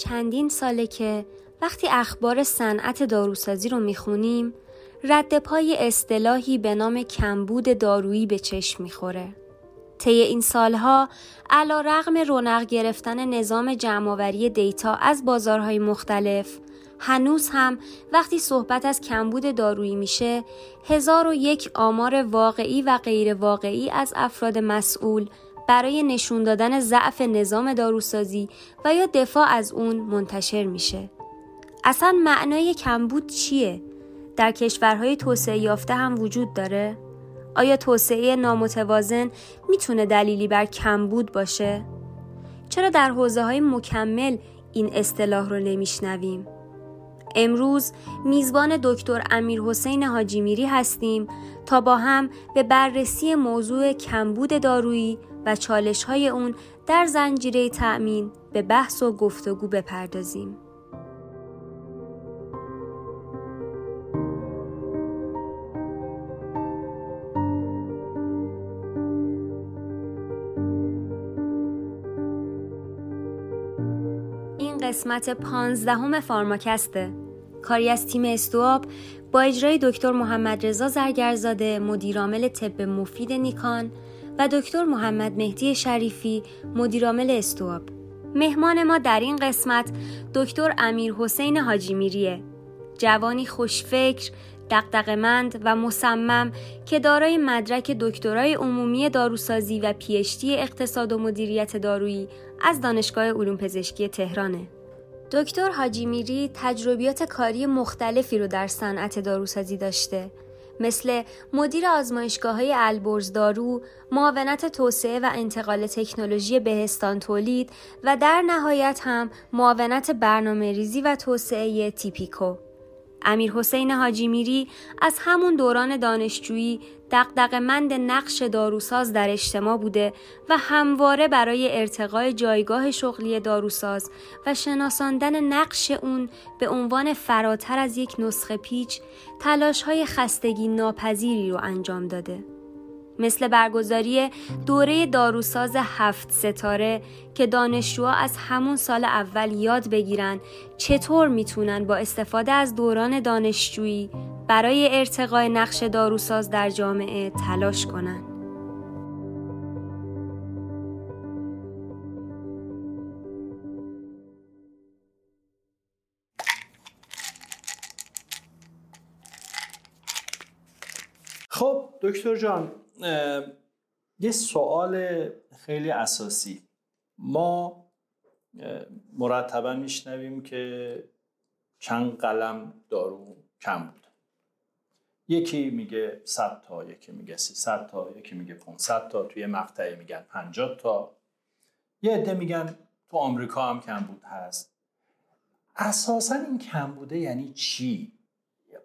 چندین ساله که وقتی اخبار صنعت داروسازی رو می‌خونیم رد پای اصطلاحی به نام کمبود دارویی به چشم می‌خوره. طی این سالها علا رغم رونق گرفتن نظام جمعآوری دیتا از بازارهای مختلف هنوز هم وقتی صحبت از کمبود دارویی میشه هزار و یک آمار واقعی و غیر واقعی از افراد مسئول برای نشون دادن ضعف نظام داروسازی و یا دفاع از اون منتشر میشه. اصلا معنای کمبود چیه؟ در کشورهای توسعه یافته هم وجود داره؟ آیا توسعه نامتوازن می‌تونه دلیلی بر کمبود باشه؟ چرا در حوزه های مکمل این اصطلاح رو نمیشنویم؟ امروز میزبان دکتر امیر حسین حاجی میری هستیم تا با هم به بررسی موضوع کمبود دارویی و چالش های اون در زنجیره تأمین به بحث و گفتگو بپردازیم. قسمت پانزدهم فارماکسته کاری از تیم استواب با اجرای دکتر محمد رضا زرگرزاده مدیرعامل طب مفید نیکان و دکتر محمد مهدی شریفی مدیرعامل استواب. مهمان ما در این قسمت دکتر امیر حسین حاجی میریه. جوانی خوشفکر دقدقمند و مصمم که دارای مدرک دکترای عمومی داروسازی و پیشتی اقتصاد و مدیریت دارویی از دانشگاه علوم پزشکی تهرانه. دکتر حاجی میری تجربیات کاری مختلفی رو در صنعت داروسازی داشته. مثل مدیر آزمایشگاه های البرز دارو، معاونت توسعه و انتقال تکنولوژی بهستان تولید و در نهایت هم معاونت برنامه ریزی و توسعه تیپیکو. امیر حسین حاجی میری از همون دوران دانشجویی مند نقش داروساز در اجتماع بوده و همواره برای ارتقای جایگاه شغلی داروساز و شناساندن نقش اون به عنوان فراتر از یک نسخه پیچ تلاش های خستگی ناپذیری رو انجام داده. مثل برگزاری دوره داروساز هفت ستاره که دانشجوها از همون سال اول یاد بگیرن چطور می‌تونن با استفاده از دوران دانشجویی برای ارتقای نقش داروساز در جامعه تلاش کنن. خب دکتر جان یه سوال خیلی اساسی. ما مرتبا میشنویم که چند قلم دارو کم بود. یکی میگه 100 تا یکی میگه 300 تا یکی میگه 500 تا توی مقطعی میگن 50 تا. یه عده میگن تو آمریکا هم کمبود هست. اساسا این کمبوده یعنی چی؟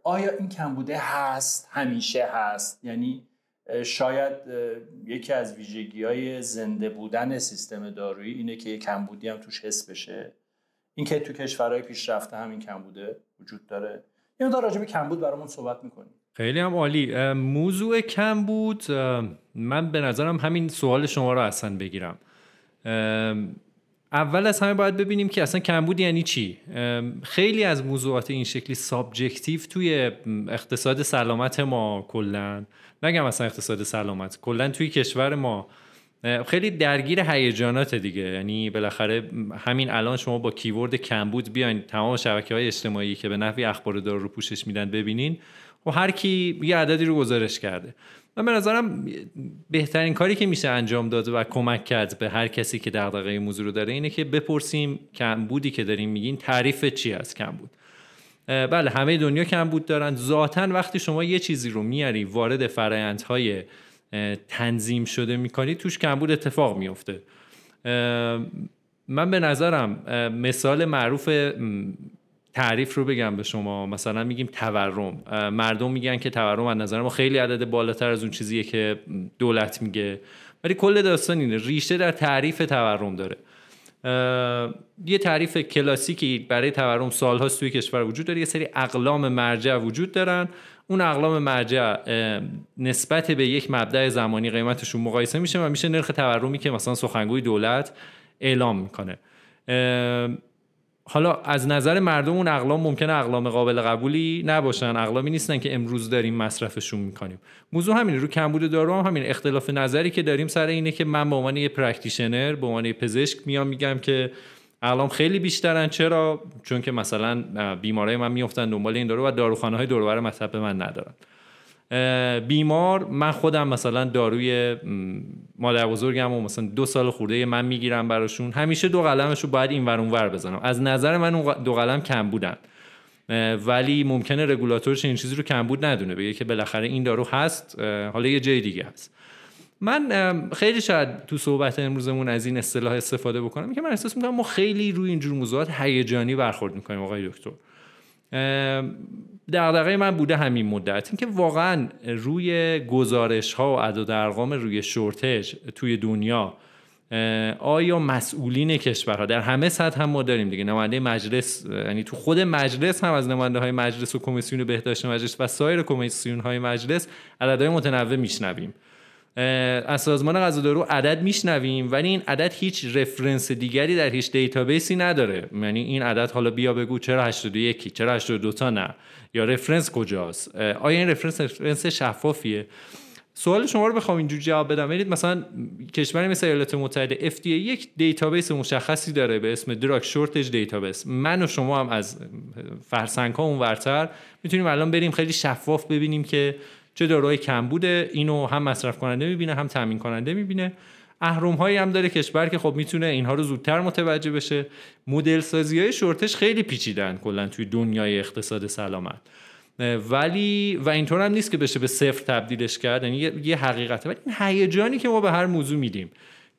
آیا این کمبوده هست؟ همیشه هست. یعنی شاید یکی از ویژگی های زنده بودن سیستم دارویی اینه که کمبودی هم توش حس بشه. اینکه تو کشورهای پیشرفته همین کمبوده وجود داره. اینو داره راجع به کمبود برامون صحبت می‌کنیم. خیلی هم عالی. موضوع کمبود من به نظرم همین سوال شما رو اصلا بگیرم. اول از همه باید ببینیم که اصلا کمبود یعنی چی. خیلی از موضوعات این شکلی subjective توی اقتصاد سلامت ما کلا نگم اصلا اقتصاد سلامت کلا توی کشور ما. خیلی درگیر هیجانات دیگه. یعنی بالاخره همین الان شما با keyword کمبود بیاین تمام شبکه های اجتماعی که به نحوی اخبار دارو رو پوشش میدن ببینین. و هر کی یه عددی رو گزارش کرده. من به نظرم بهترین کاری که میشه انجام داد و کمک کرد به هر کسی که دغدغه موضوع رو داره اینه که بپرسیم کمبودی که داریم میگین تعریف چی از کمبود بله همه دنیا کمبود دارن. ذاتا وقتی شما یه چیزی رو میاری وارد فرایندهای تنظیم شده می‌کنی توش کمبود اتفاق میفته من به نظرم مثال معروف تعریف رو بگم به شما. مثلا میگیم تورم. مردم میگن که تورم از نظر ما خیلی عدد بالاتر از اون چیزیه که دولت میگه. ولی کل داستان اینه. ریشه در تعریف تورم داره. یه تعریف کلاسیکی برای تورم سالهاست توی کشور وجود داره. یه سری اقلام مرجع وجود دارن. اون اقلام مرجع نسبت به یک مبدا زمانی قیمتشون مقایسه میشه و میشه نرخ تورمی که مثلا سخنگوی دولت اعلام می‌کنه. حالا از نظر مردم اون اقلام ممکنه اقلام قابل قبولی نباشن. اقلامی نیستن که امروز داریم مصرفشون می‌کنیم. موضوع همینه. رو کمبود دارو هم همین. اختلاف نظری که داریم سر اینه که من به عنوان یه practitioner به عنوان پزشک میام میگم که اقلام خیلی بیشترن. چرا؟ چون که مثلا بیمارای من میفتن دنبال این دارو و داروخانه های دور مطب من ندارن. بیمار من خودم مثلا داروی مادر بزرگم و مثلا دو سال خورده من می‌گیرم براشون. همیشه دو قلمش رو باید این ور ور بزنم. از نظر من اون دو قلم کم بودن. ولی ممکنه رگولاتورش این چیزی رو کم بود ندونه. بگه که بالاخره این دارو هست حالا یه جای دیگه هست. من خیلی شاید تو صحبت امروزمون از این اصطلاح استفاده بکنم. که من احساس می‌کنم ما خیلی روی اینجور موضوعات هیجانی برخورد می‌کنیم آقای دکتر. دغدغه من بوده همین مدت. اینکه واقعا روی گزارش ها و اعداد ارقام روی شورتج توی دنیا آیا مسئولین کشورها در همه سطح هم ما داریم دیگه نماینده مجلس یعنی تو خود مجلس هم از نماینده های مجلس و کمیسیون بهداشت مجلس و سایر کمیسیون های مجلس عددهای متنوع میشنویم. از سازمان غذا دارو عدد میشنویم ولی این عدد هیچ reference دیگری در هیچ database ی نداره. یعنی این عدد حالا بیا بگو چرا 81 چرا 82 تا نه؟ یا reference کجاست؟ آیا این reference reference شفافیه؟ سوال شما رو بخوام اینجور جواب بدم. ببینید مثلا کشوری مثل ایالات متحده FDA یک database مشخصی داره به اسم Drug Shortage Database من و شما هم از فرسنگ ها اونورتر می‌تونیم الان بریم خیلی شفاف ببینیم که چه داروهای کم بوده اینو هم مصرف کننده می‌بینه هم تامین کننده می‌بینه. اهرم هایی هم داره کشور که خب می‌تونه اینها رو زودتر متوجه بشه. مدل سازی های شورتش خیلی پیچیدن کلا توی دنیای اقتصاد سلامت. ولی و اینطور هم نیست که بشه به صفر تبدیلش کرد یعنی یه حقیقته. ولی این هیجانی که ما به هر موضوع میدیم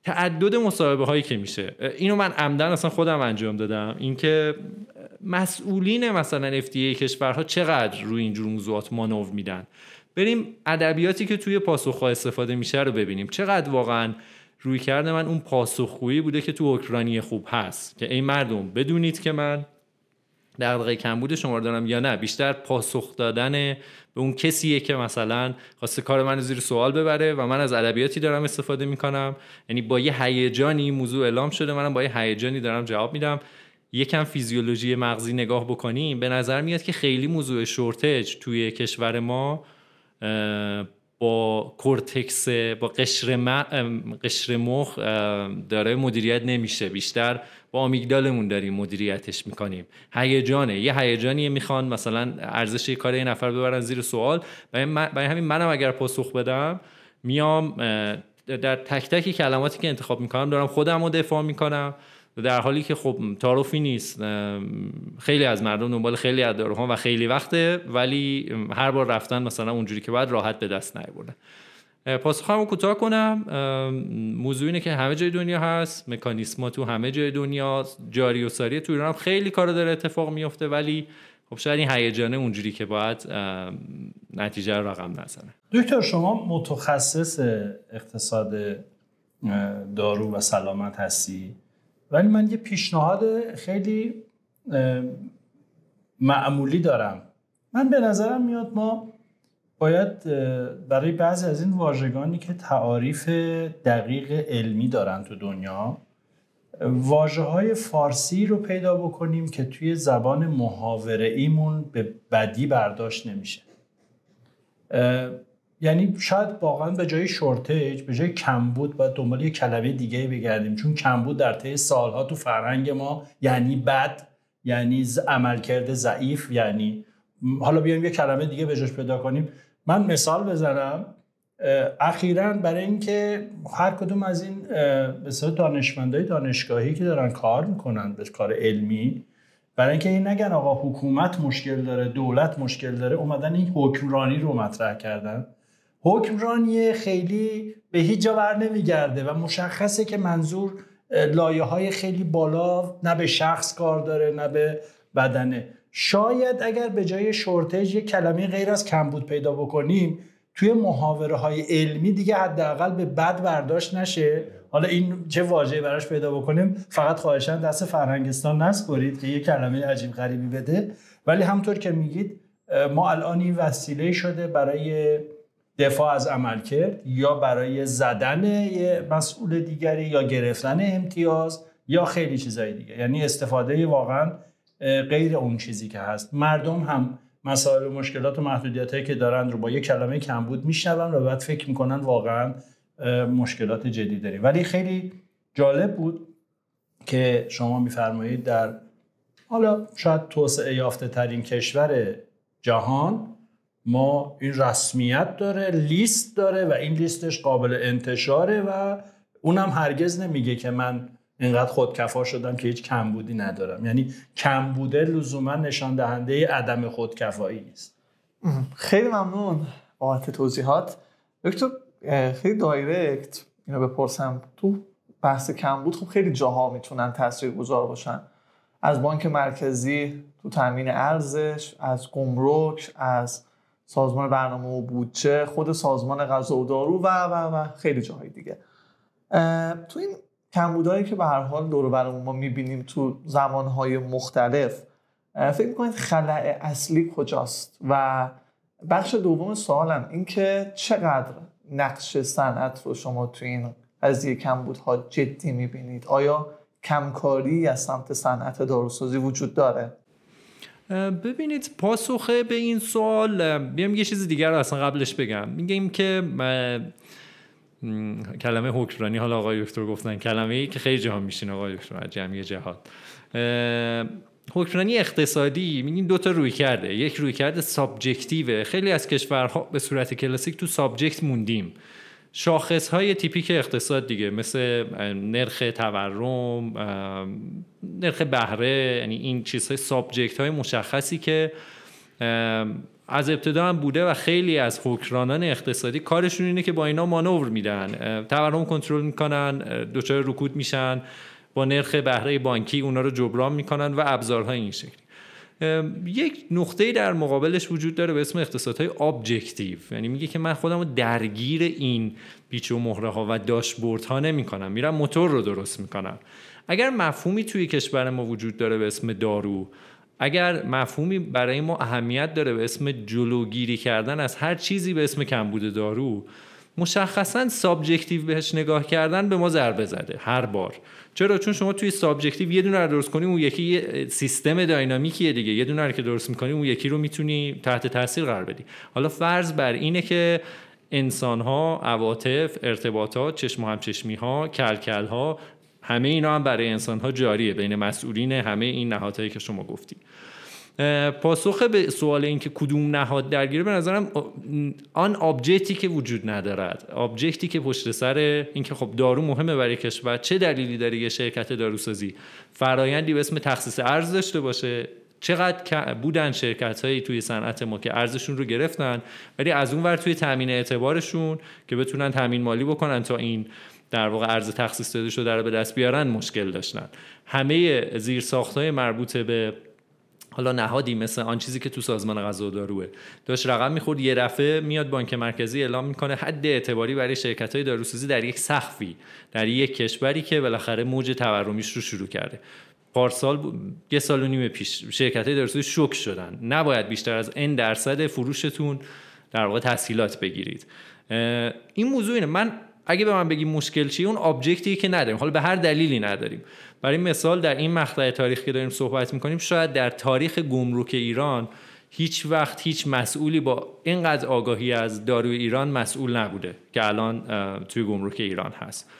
تعدد مصاحبه هایی که میشه. اینو من عمدن اصلا خودم انجام دادم. اینکه مسئولین مثلا FDA کشورها چقدر روی اینجور موضوعات مانور میدن. بریم ادبیاتی که توی پاسخها استفاده میشه رو ببینیم. چقدر واقعا روی کرده من اون پاسخگویی بوده که تو اوکراینی خوب هست. که ای مردم بدونید که من دغدغه کمبود شما رو دارم یا نه. بیشتر پاسخ دادن به اون کسیه که مثلا خواسته کار من زیر سوال ببره و من از ادبیاتی دارم استفاده می‌کنم. یعنی با یه هیجانی موضوع اعلام شده منم با یه هیجانی دارم جواب میدم. یکم فیزیولوژی مغزی نگاه بکنیم به نظر میاد که خیلی موضوع شورتج توی کشور ما با کورتکس با قشر, قشر مخ داره مدیریت نمیشه. بیشتر با آمیگدالمون داریم مدیریتش می‌کنیم. هیجانه. یه هیجانی می‌خوان مثلا ارزش کار یه نفر ببرن زیر سوال. برای همین منم اگر پاسخ بدم میام در تک تک کلماتی که انتخاب می‌کنم دارم خودم رو دفاع می‌کنم. در حالی که خب تعارفی نیست خیلی از مردم دنبال خیلی از داروها و خیلی وقته ولی هر بار رفتن مثلا اونجوری که باید راحت به دست نیاوردن. پاسخم رو کوتاه کنم. موضوع اینه که همه جای دنیا هست مکانیسما تو همه جای دنیا جاری و ساری تو ایران خیلی کار داره اتفاق میفته ولی خب شاید این هیجانه اونجوری که باید نتیجه رقم نزنه. دکتر شما متخصص اقتصاد دارو و سلامت هستی؟ ولی من یه پیشنهاد خیلی معمولی دارم. من به نظرم میاد ما باید برای بعضی از این واژگانی که تعاریف دقیق علمی دارن تو دنیا واجه های فارسی رو پیدا بکنیم که توی زبان محاوره ایمون به بدی برداشت نمیشه. یعنی شاید واقعا به جای شورتج به جای کمبود باید دنبال یه کلمه دیگه بگردیم. چون کمبود در طی سالها تو فرهنگ ما یعنی بد یعنی عملکرد ضعیف یعنی حالا بیایم یه کلمه دیگه به جاش پیدا کنیم. من مثال بزنم. اخیرا برای اینکه هر کدوم از این به دانشمندای دانشگاهی که دارن کار می‌کنن به کار علمی برای اینکه این نگن آقا حکومت مشکل داره دولت مشکل داره اومدن این حکمرانی رو مطرح کردن. حکمرانی خیلی به هیچ جا بر نمیگرده و مشخصه که منظور لایه های خیلی بالا نه به شخص کار داره نه به بدنه. شاید اگر به جای شورتج یک کلمه غیر از کمبود پیدا بکنیم توی محاوره های علمی دیگه حداقل به بد برداشت نشه. حالا این چه واژه‌ای براش پیدا بکنیم فقط خواهشان دست فرهنگستان نسپرید که یه کلمه عجیب غریبی بده. ولی همطور که میگید ما الان این وسیله شده برای دفاع از عملکرد یا برای زدن یه مسئول دیگری یا گرفتن امتیاز یا خیلی چیزای دیگه. یعنی استفاده واقعا غیر اون چیزی که هست. مردم هم مسائل و مشکلات و محدودیت هایی که دارن رو با یه کلمه کمبود میشنون و بعد فکر می‌کنن واقعا مشکلات جدی داریم. ولی خیلی جالب بود که شما میفرمایید در حالا شاید توسعه یافته ترین کشور جهان ما این رسمیت داره لیست داره و این لیستش قابل انتشاره و اونم هرگز نمیگه که من اینقدر خودکفا شدم که هیچ کمبودی ندارم. یعنی کمبوده لزوما نشان دهنده عدم خودکفایی نیست خیلی ممنون بابت توضیحات. دکتر خیلی دایرکت اینو بپرسم. تو بحث کمبود خب خیلی جاها می‌تونن گذار باشن. از بانک مرکزی تو تامین ارزش از گمرک از سازمان برنامه و بودجه خود سازمان غذا و دارو و و و خیلی جاهای دیگه. تو این کمبودهایی که به هر حال دور برمون ما می‌بینیم تو زمانهای مختلف فکر می‌کنید خلع اصلی کجاست؟ و بخش دوم سوالم این که چقدر نقش صنعت رو شما تو این قضیه کمبودها جدی می‌بینید؟ آیا کمکاری از سمت صنعت داروسازی وجود داره؟ ببینید پاسخه به این سوال بیام یه چیز دیگر رو اصلا قبلش بگم. میگیم که کلمه حکمرانی حالا آقای دکتر گفتن کلمه ای که خیلی جهان میشین آقای دکتر جمعی جهاد. حکمرانی اقتصادی میگیم دو تا رویکرده. یک رویکرد subjective ه خیلی از کشورها به صورت کلاسیک تو subject موندیم. شاخص های typical اقتصاد دیگه مثل نرخ تورم نرخ بهره یعنی این چیزهای subject های مشخصی که از ابتدا هم بوده و خیلی از حکرانان اقتصادی کارشون اینه که با اینا مانور میدن. تورم کنترل می‌کنن دچار رکود میشن با نرخ بهره بانکی اونا رو جبران می‌کنن و ابزارهای این شکلی. یک نقطه در مقابلش وجود داره به اسم اقتصادهای objective یعنی میگه که من خودم رو درگیر این پیچ و مهره ها و داشبورد ها نمی کنم میرم موتور رو درست می‌کنم. اگر مفهومی توی کشور ما وجود داره به اسم دارو اگر مفهومی برای ما اهمیت داره به اسم جلوگیری کردن از هر چیزی به اسم کمبود دارو مشخصا subjective بهش نگاه کردن به ما ضربه زده. هر بار. چرا؟ چون شما توی subjective یه دونه رو درست کنی اون یکی یه سیستم dynamic یه دیگه. یه دونه که درست می‌کنی اون یکی رو می‌تونی تحت تاثیر قرار بدی. حالا فرض بر اینه که انسان ها عواطف ارتباطات چشم و همچشمی ها کلکل ها همه اینا هم برای انسان ها جاریه. بین مسئولین همه این نهادهایی که شما گفتی. پاسخ به سوال اینکه کدوم نهاد درگیره به نظرم آن object ی که وجود ندارد object ی که پشت سر اینکه خب دارو مهمه برای کشور چه دلیلی داره یه شرکت داروسازی فرایندی به اسم تخصیص ارز داشته باشه؟ چقدر بودن شرکت هایی توی صنعت ما که ارزشون رو گرفتن ولی از اون ور توی تامین اعتبارشون که بتونن تامین مالی بکنن تا این در واقع ارز تخصیص داده شده رو به دست بیارن مشکل داشتن. همه زیر های مربوط به حالا نهادی مثل آن چیزی که تو سازمان غذا و داروه داشت رقم می‌خورد یه دفعه میاد بانک مرکزی اعلام می‌کنه حد اعتباری برای شرکت های داروسازی در یک سقفی در یک کشوری که بالاخره موج تورمیش رو شروع کرده. پارسال یه سال و نیم پیش شرکت های داروسازی شوک شدن. نباید بیشتر از این درصد فروشتون در واقع تسهیلات بگیرید. این موضوع اینه. من اگه به من بگی مشکل چیه اون ابجکتی که نداریم. حالا به هر دلیلی نداریم. برای مثال در این مقطع تاریخ که داریم صحبت می‌کنیم شاید در تاریخ گمرک ایران هیچ وقت هیچ مسئولی با اینقدر آگاهی از داروی ایران مسئول نبوده که الان توی گمرک ایران هست.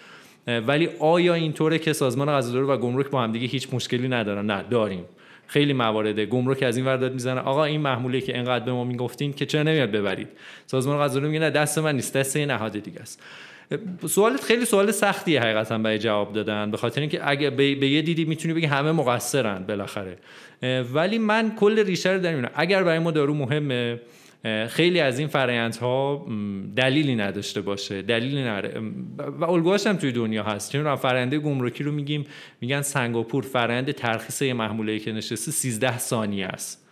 ولی آیا اینطوره که سازمان غذا و گمرک با هم دیگه هیچ مشکلی ندارن؟ نه داریم. خیلی موارده گمرک از این ور داد می‌زنه. آقا این محموله که اینقدر به ما می‌گفتین که چرا نمیاد ببرید؟ سازمان غذا میگه نه دست من نیست دست نهاد دیگه است. سوالت خیلی سوال سختیه حقیقتا برای جواب دادن به خاطر اینکه اگه به, یه دیدی می‌تونی بگی همه مقصرن بالاخره. ولی من کل ریشه رو در اگر برای ما دارو مهمه خیلی از این فرایندها دلیلی نداشته باشه. دلیلی نره و الگوهاش هم توی دنیا هست. چون فرآیند گمرکی رو میگیم میگن سنگاپور فرآیند ترخیص محموله که نشسته 13 ثانیه است.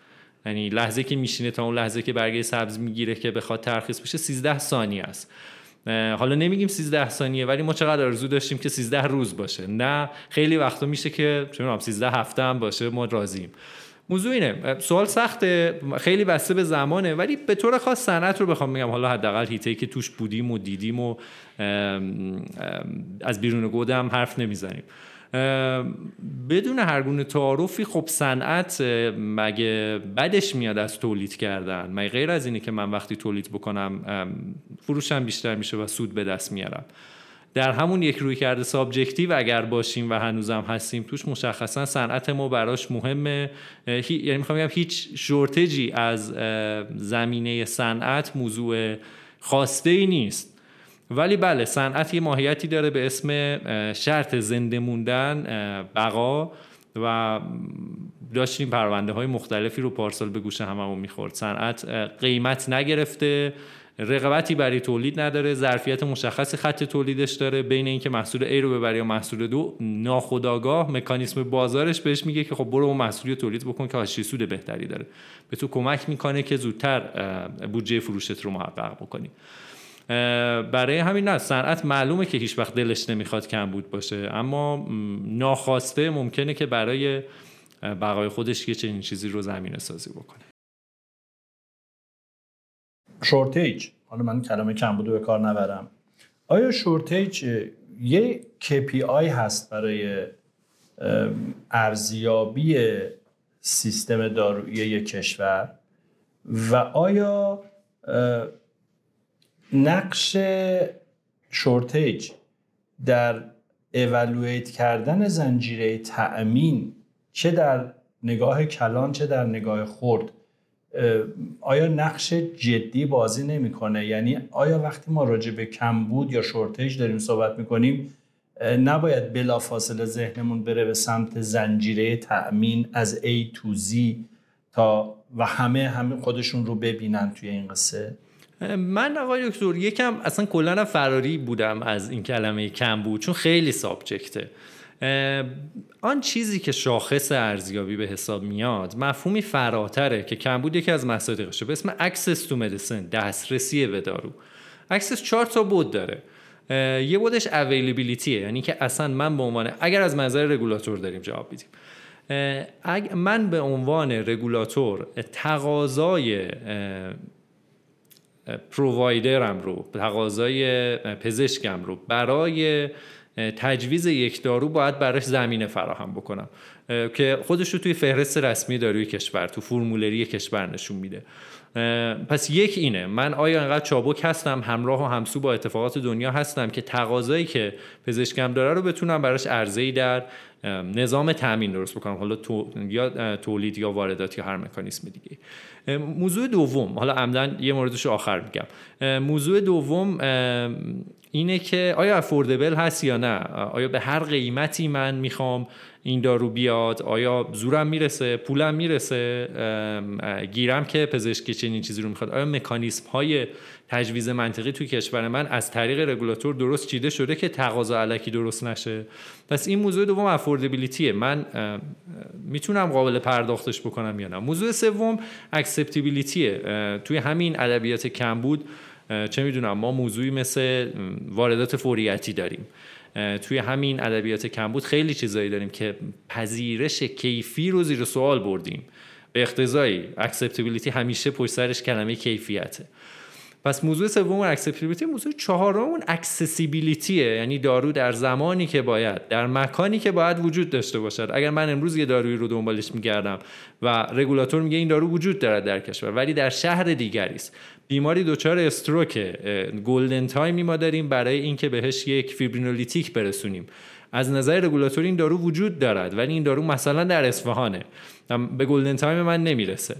یعنی لحظه که میشینه تا اون لحظه که برگه سبز می‌گیره که بخواد ترخیص بشه 13 ثانیه است. حالا نمیگیم 13 ثانیه ولی ما چقدر آرزو داشتیم که 13 روز باشه. نه خیلی وقتا میشه که چون 13 هفته هم باشه ما راضیم. موضوع اینه سوال سخته خیلی بسته به زمانه ولی به طور خاص صنعت رو بخوام بگم. حالا حداقل هیته که توش بودیم و دیدیم و از بیرون گودم حرف نمی‌زنیم. بدون هر گونه تعارفی خب صنعت مگه بدش میاد از تولید کردن؟ مگه غیر از اینه که من وقتی تولید بکنم فروشم بیشتر میشه و سود به دست میارم؟ در همون یک رویکرد subjective اگر باشیم و هنوزم هستیم توش مشخصا صنعت ما براش مهمه. یعنی می‌خوام بگم هیچ shortage ی از زمینه صنعت موضوع خواسته ای نیست. ولی بله صنعت یه ماهیتی داره به اسم شرط زنده موندن بقا و داشتیم پرونده های مختلفی رو پارسال به گوش هممون می‌خورد. صنعت قیمت نگرفته رقابتی برای تولید نداره ظرفیت مشخص خط تولیدش داره بین اینکه محصول A رو ببری یا محصول دو ناخودآگاه مکانیسم بازارش بهش میگه که خب برو اون محصولی تولید بکن که حاشیه سود بهتری داره. به تو کمک می‌کنه که زودتر بودجه فروشت رو محقق بکنی. برای همین نه صنعت معلومه که هیچ وقت دلش نمی‌خواد کم بود باشه. اما ناخواسته ممکنه که برای بقای خودش یه چنین چیزی رو زمینه سازی بکنه. shortage. حالا من کلمه کمبود رو به کار نبرم. آیا shortage یه KPI هست برای ارزیابی سیستم دارویی یک کشور؟ و آیا نقش shortage در اولویت کردن زنجیره تأمین چه در نگاه کلان چه در نگاه خرد آیا نقش جدی بازی نمی‌کنه؟ یعنی آیا وقتی ما راجع به کمبود یا شورتیج داریم صحبت می‌کنیم نباید بلافاصله ذهنمون بره به سمت زنجیره تأمین از A تو Z تا و همه همه خودشون رو ببینن توی این قصه؟ من آقای دکتر یکم اصلا کلا فراری بودم از این کلمه کمبود چون خیلی subject ه. آن چیزی که شاخص ارزیابی به حساب میاد مفهومی فراتره که کمبود یکی از مصادیقشه به اسم access to medicine دسترسی به دارو. access چهار تا بعد داره. یه بعدش availability ه یعنی که اصلا من به عنوان اگر از منظر رگولاتور داریم جواب بدیم. من به عنوان رگولاتور تقاضای پرووایدرم رو تقاضای پزشکم رو برای تجویز یک دارو باید براش زمینه فراهم بکنم که خودش رو توی فهرست رسمی داروی کشور تو فرمولری کشور نشون میده. پس یک اینه من آیا انقدر چابک هستم همراه و همسو با اتفاقات دنیا هستم که تقاضایی که پزشکم داره رو بتونم براش ای در نظام تامین درست بکنم؟ حالا تو، یا تولید یا واردات یا هر مکانیسم دیگه. موضوع دوم حالا عمدن یه موردش آخر میگم. موضوع دوم اینه که آیا افوردبل هست یا نه؟ آیا به هر قیمتی من می‌خوام این دارو بیاد آیا زورم می‌رسه پولم می‌رسه گیرم که پزشکی چنین چیزی رو می‌خواد. آیا مکانیسم های تجویز منطقی توی کشور من از طریق رگولاتور درست چیده شده که تقاضا علکی درست نشه؟ پس این موضوع دوم affordability ه. من می‌تونم قابل پرداختش بکنم یا نه؟ موضوع سوم acceptability ه. توی همین ادبیات کمبود چه می‌دونم ما موضوعی مثل واردات فوریتی داریم. توی همین ادبیات کمبود خیلی چیزایی داریم که پذیرش کیفی رو زیر سوال بردیم. به اقتضایی acceptability همیشه پشت سرش کلمه کیفیته. پس موضوع سوم acceptability موضوع چهارم اون accessibility ه یعنی دارو در زمانی که باید در مکانی که باید وجود داشته باشد. اگر من امروز یه دارویی رو دنبالش میگردم و رگولاتور میگه این دارو وجود دارد در کشور ولی در شهر دیگری است. بیماری دچار stroke golden time ی ما داریم برای اینکه بهش یک fibrinolytic برسونیم. از نظر رگولاتوری این دارو وجود دارد ولی این دارو مثلا در اصفهانه. به golden time من نمی‌رسه.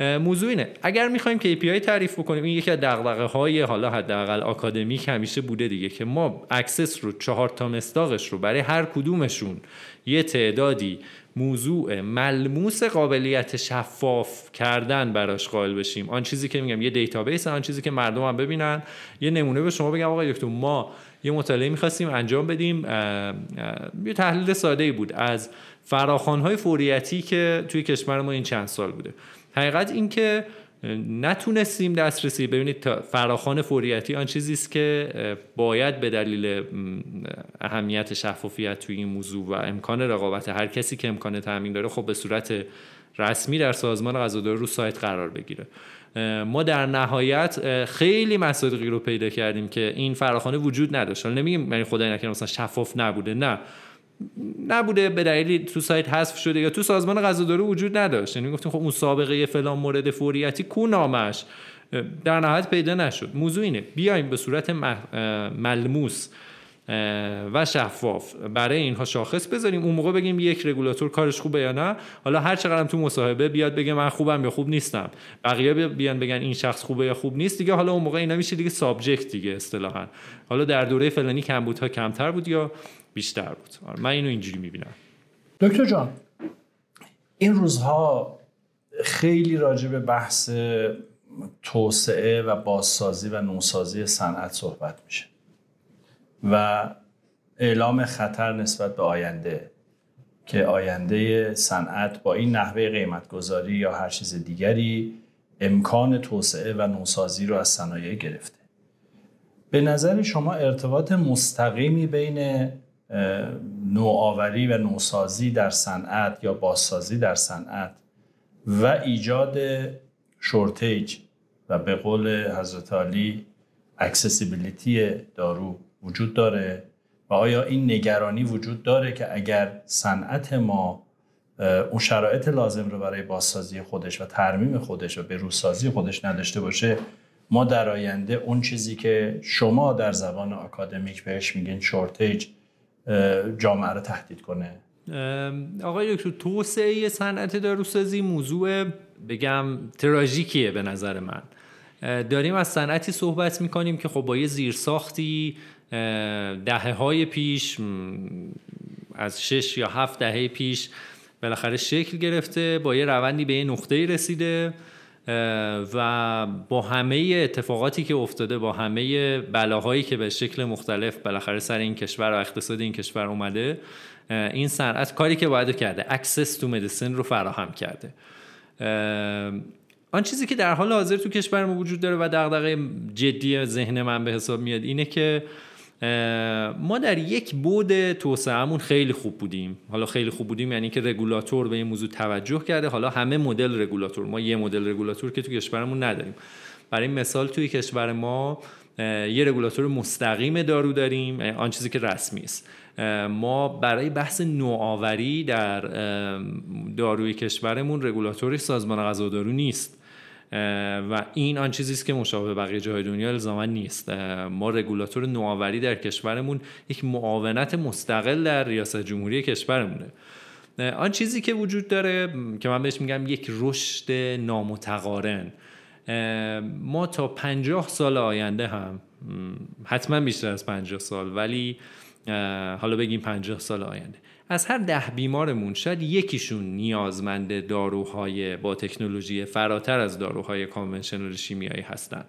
موضوع اینه. اگر می‌خوایم KPI تعریف بکنیم این یکی از دغدغه های حالا حداقل آکادمیک همیشه بوده دیگه که ما access رو چهار تا مصداقش رو برای هر کدومشون یه تعدادی موضوع ملموس قابلیت شفاف کردن براش قائل بشیم. آن چیزی که میگم یه database آن چیزی که مردم هم ببینن. یه نمونه به شما بگم آقای دکتر. ما یه مطالعه می‌خواستیم انجام بدیم. یه تحلیل ساده ای بود از های فوریتی که توی کشور ما این چند سال بوده. حقیقت این که نتونستیم دسترسی ببینید فراخان فوریتی آن چیزی است که باید به دلیل اهمیت شفافیت توی این موضوع و امکان رقابت هر کسی که امکان تامین داره خب به صورت رسمی در سازمان غذاداری رو سایت قرار بگیره. ما در نهایت خیلی مصادیقی رو پیدا کردیم که این فراخانه وجود نداشت. حالا نمیگیم یعنی خدای نکنه مثلا شفاف نبوده نه. نبوده به دلیلی تو سایت حذف شده یا تو سازمان غذاداری وجود نداشت. یعنی گفتیم خب اون سابقه فلان مورد فوریتی کو نامش. در نهایت پیدا نشد. موضوع اینه. بیایم به صورت ملموس و شفاف برای اینها شاخص بذاریم. اون موقع بگیم یک رگولاتور کارش خوبه یا نه. حالا هر چقدرم تو مصاحبه بیاد بگه من خوبم یا خوب نیستم. بقیه بیان بگن این شخص خوبه یا خوب نیست. دیگه حالا اون موقع اینا میشه دیگه سابجکت دیگه اصطلاحا. حالا در دوره فلانی کمبودها کمتر بود یا بیشتر بود. آره، من اینو اینجوری می‌بینم. دکتر جان این روزها خیلی راجع به بحث توسعه و بازسازی و نوسازی صنعت صحبت میشه و اعلام خطر نسبت به آینده که آینده صنعت با این نحوه قیمتگذاری یا هر چیز دیگری امکان توسعه و نوسازی رو از صنایع گرفته. به نظر شما ارتباط مستقیمی بین نوآوری و نوسازی در صنعت یا بازسازی در صنعت و ایجاد shortage و به قول حضرت علی accessibility دارو وجود داره و آیا این نگرانی وجود داره که اگر صنعت ما اون شرایط لازم رو برای بازسازی خودش و ترمیم خودش و به روسازی خودش نداشته باشه ما در آینده اون چیزی که شما در زبان آکادمیک بهش میگین shortage جامعه رو تهدید کنه. آقای دکتر توسعه صنعت داروسازی موضوع بگم تراژیکیه به نظر من. داریم از صنعتی صحبت می‌کنیم که خب با یه زیرساختی دهه های پیش از شش یا هفت دهه پیش بالاخره شکل گرفته با یه روندی به یه نقطه رسیده. و با همه اتفاقاتی که افتاده با همه بلاهایی که به شکل مختلف بالاخره سر این کشور و اقتصاد این کشور اومده این صنعت کاری که باید کرده access to medicine رو فراهم کرده. آن چیزی که در حال حاضر تو کشور ما وجود داره و دغدغه جدی ذهن من به حساب میاد اینه که ما در یک بعد توسعهمون خیلی خوب بودیم. حالا خیلی خوب بودیم یعنی که رگولاتور به این موضوع توجه کرده. حالا همه مدل رگولاتور. ما یه مدل رگولاتور که تو کشورمون نداریم. برای مثال توی کشور ما یه رگولاتور مستقیم دارو داریم. آن چیزی که رسمی است. ما برای بحث نوآوری در داروی کشورمون رگولاتوری سازمان غذا دارو نیست. و این آن چیزی است که مشابه بقیه جای دنیا الزاما نیست. ما رگولاتور نوآوری در کشورمون یک معاونت مستقل در ریاست جمهوری کشورمونه. آن چیزی که وجود داره که من بهش میگم یک رشد نامتقارن. ما تا پنجاه سال آینده هم حتما بیشتر از پنجاه سال ولی حالا بگیم پنجاه سال آینده. از هر ده بیمارمون شاید یکیشون نیازمند داروهای با تکنولوژی فراتر از داروهای conventional شیمیایی هستن.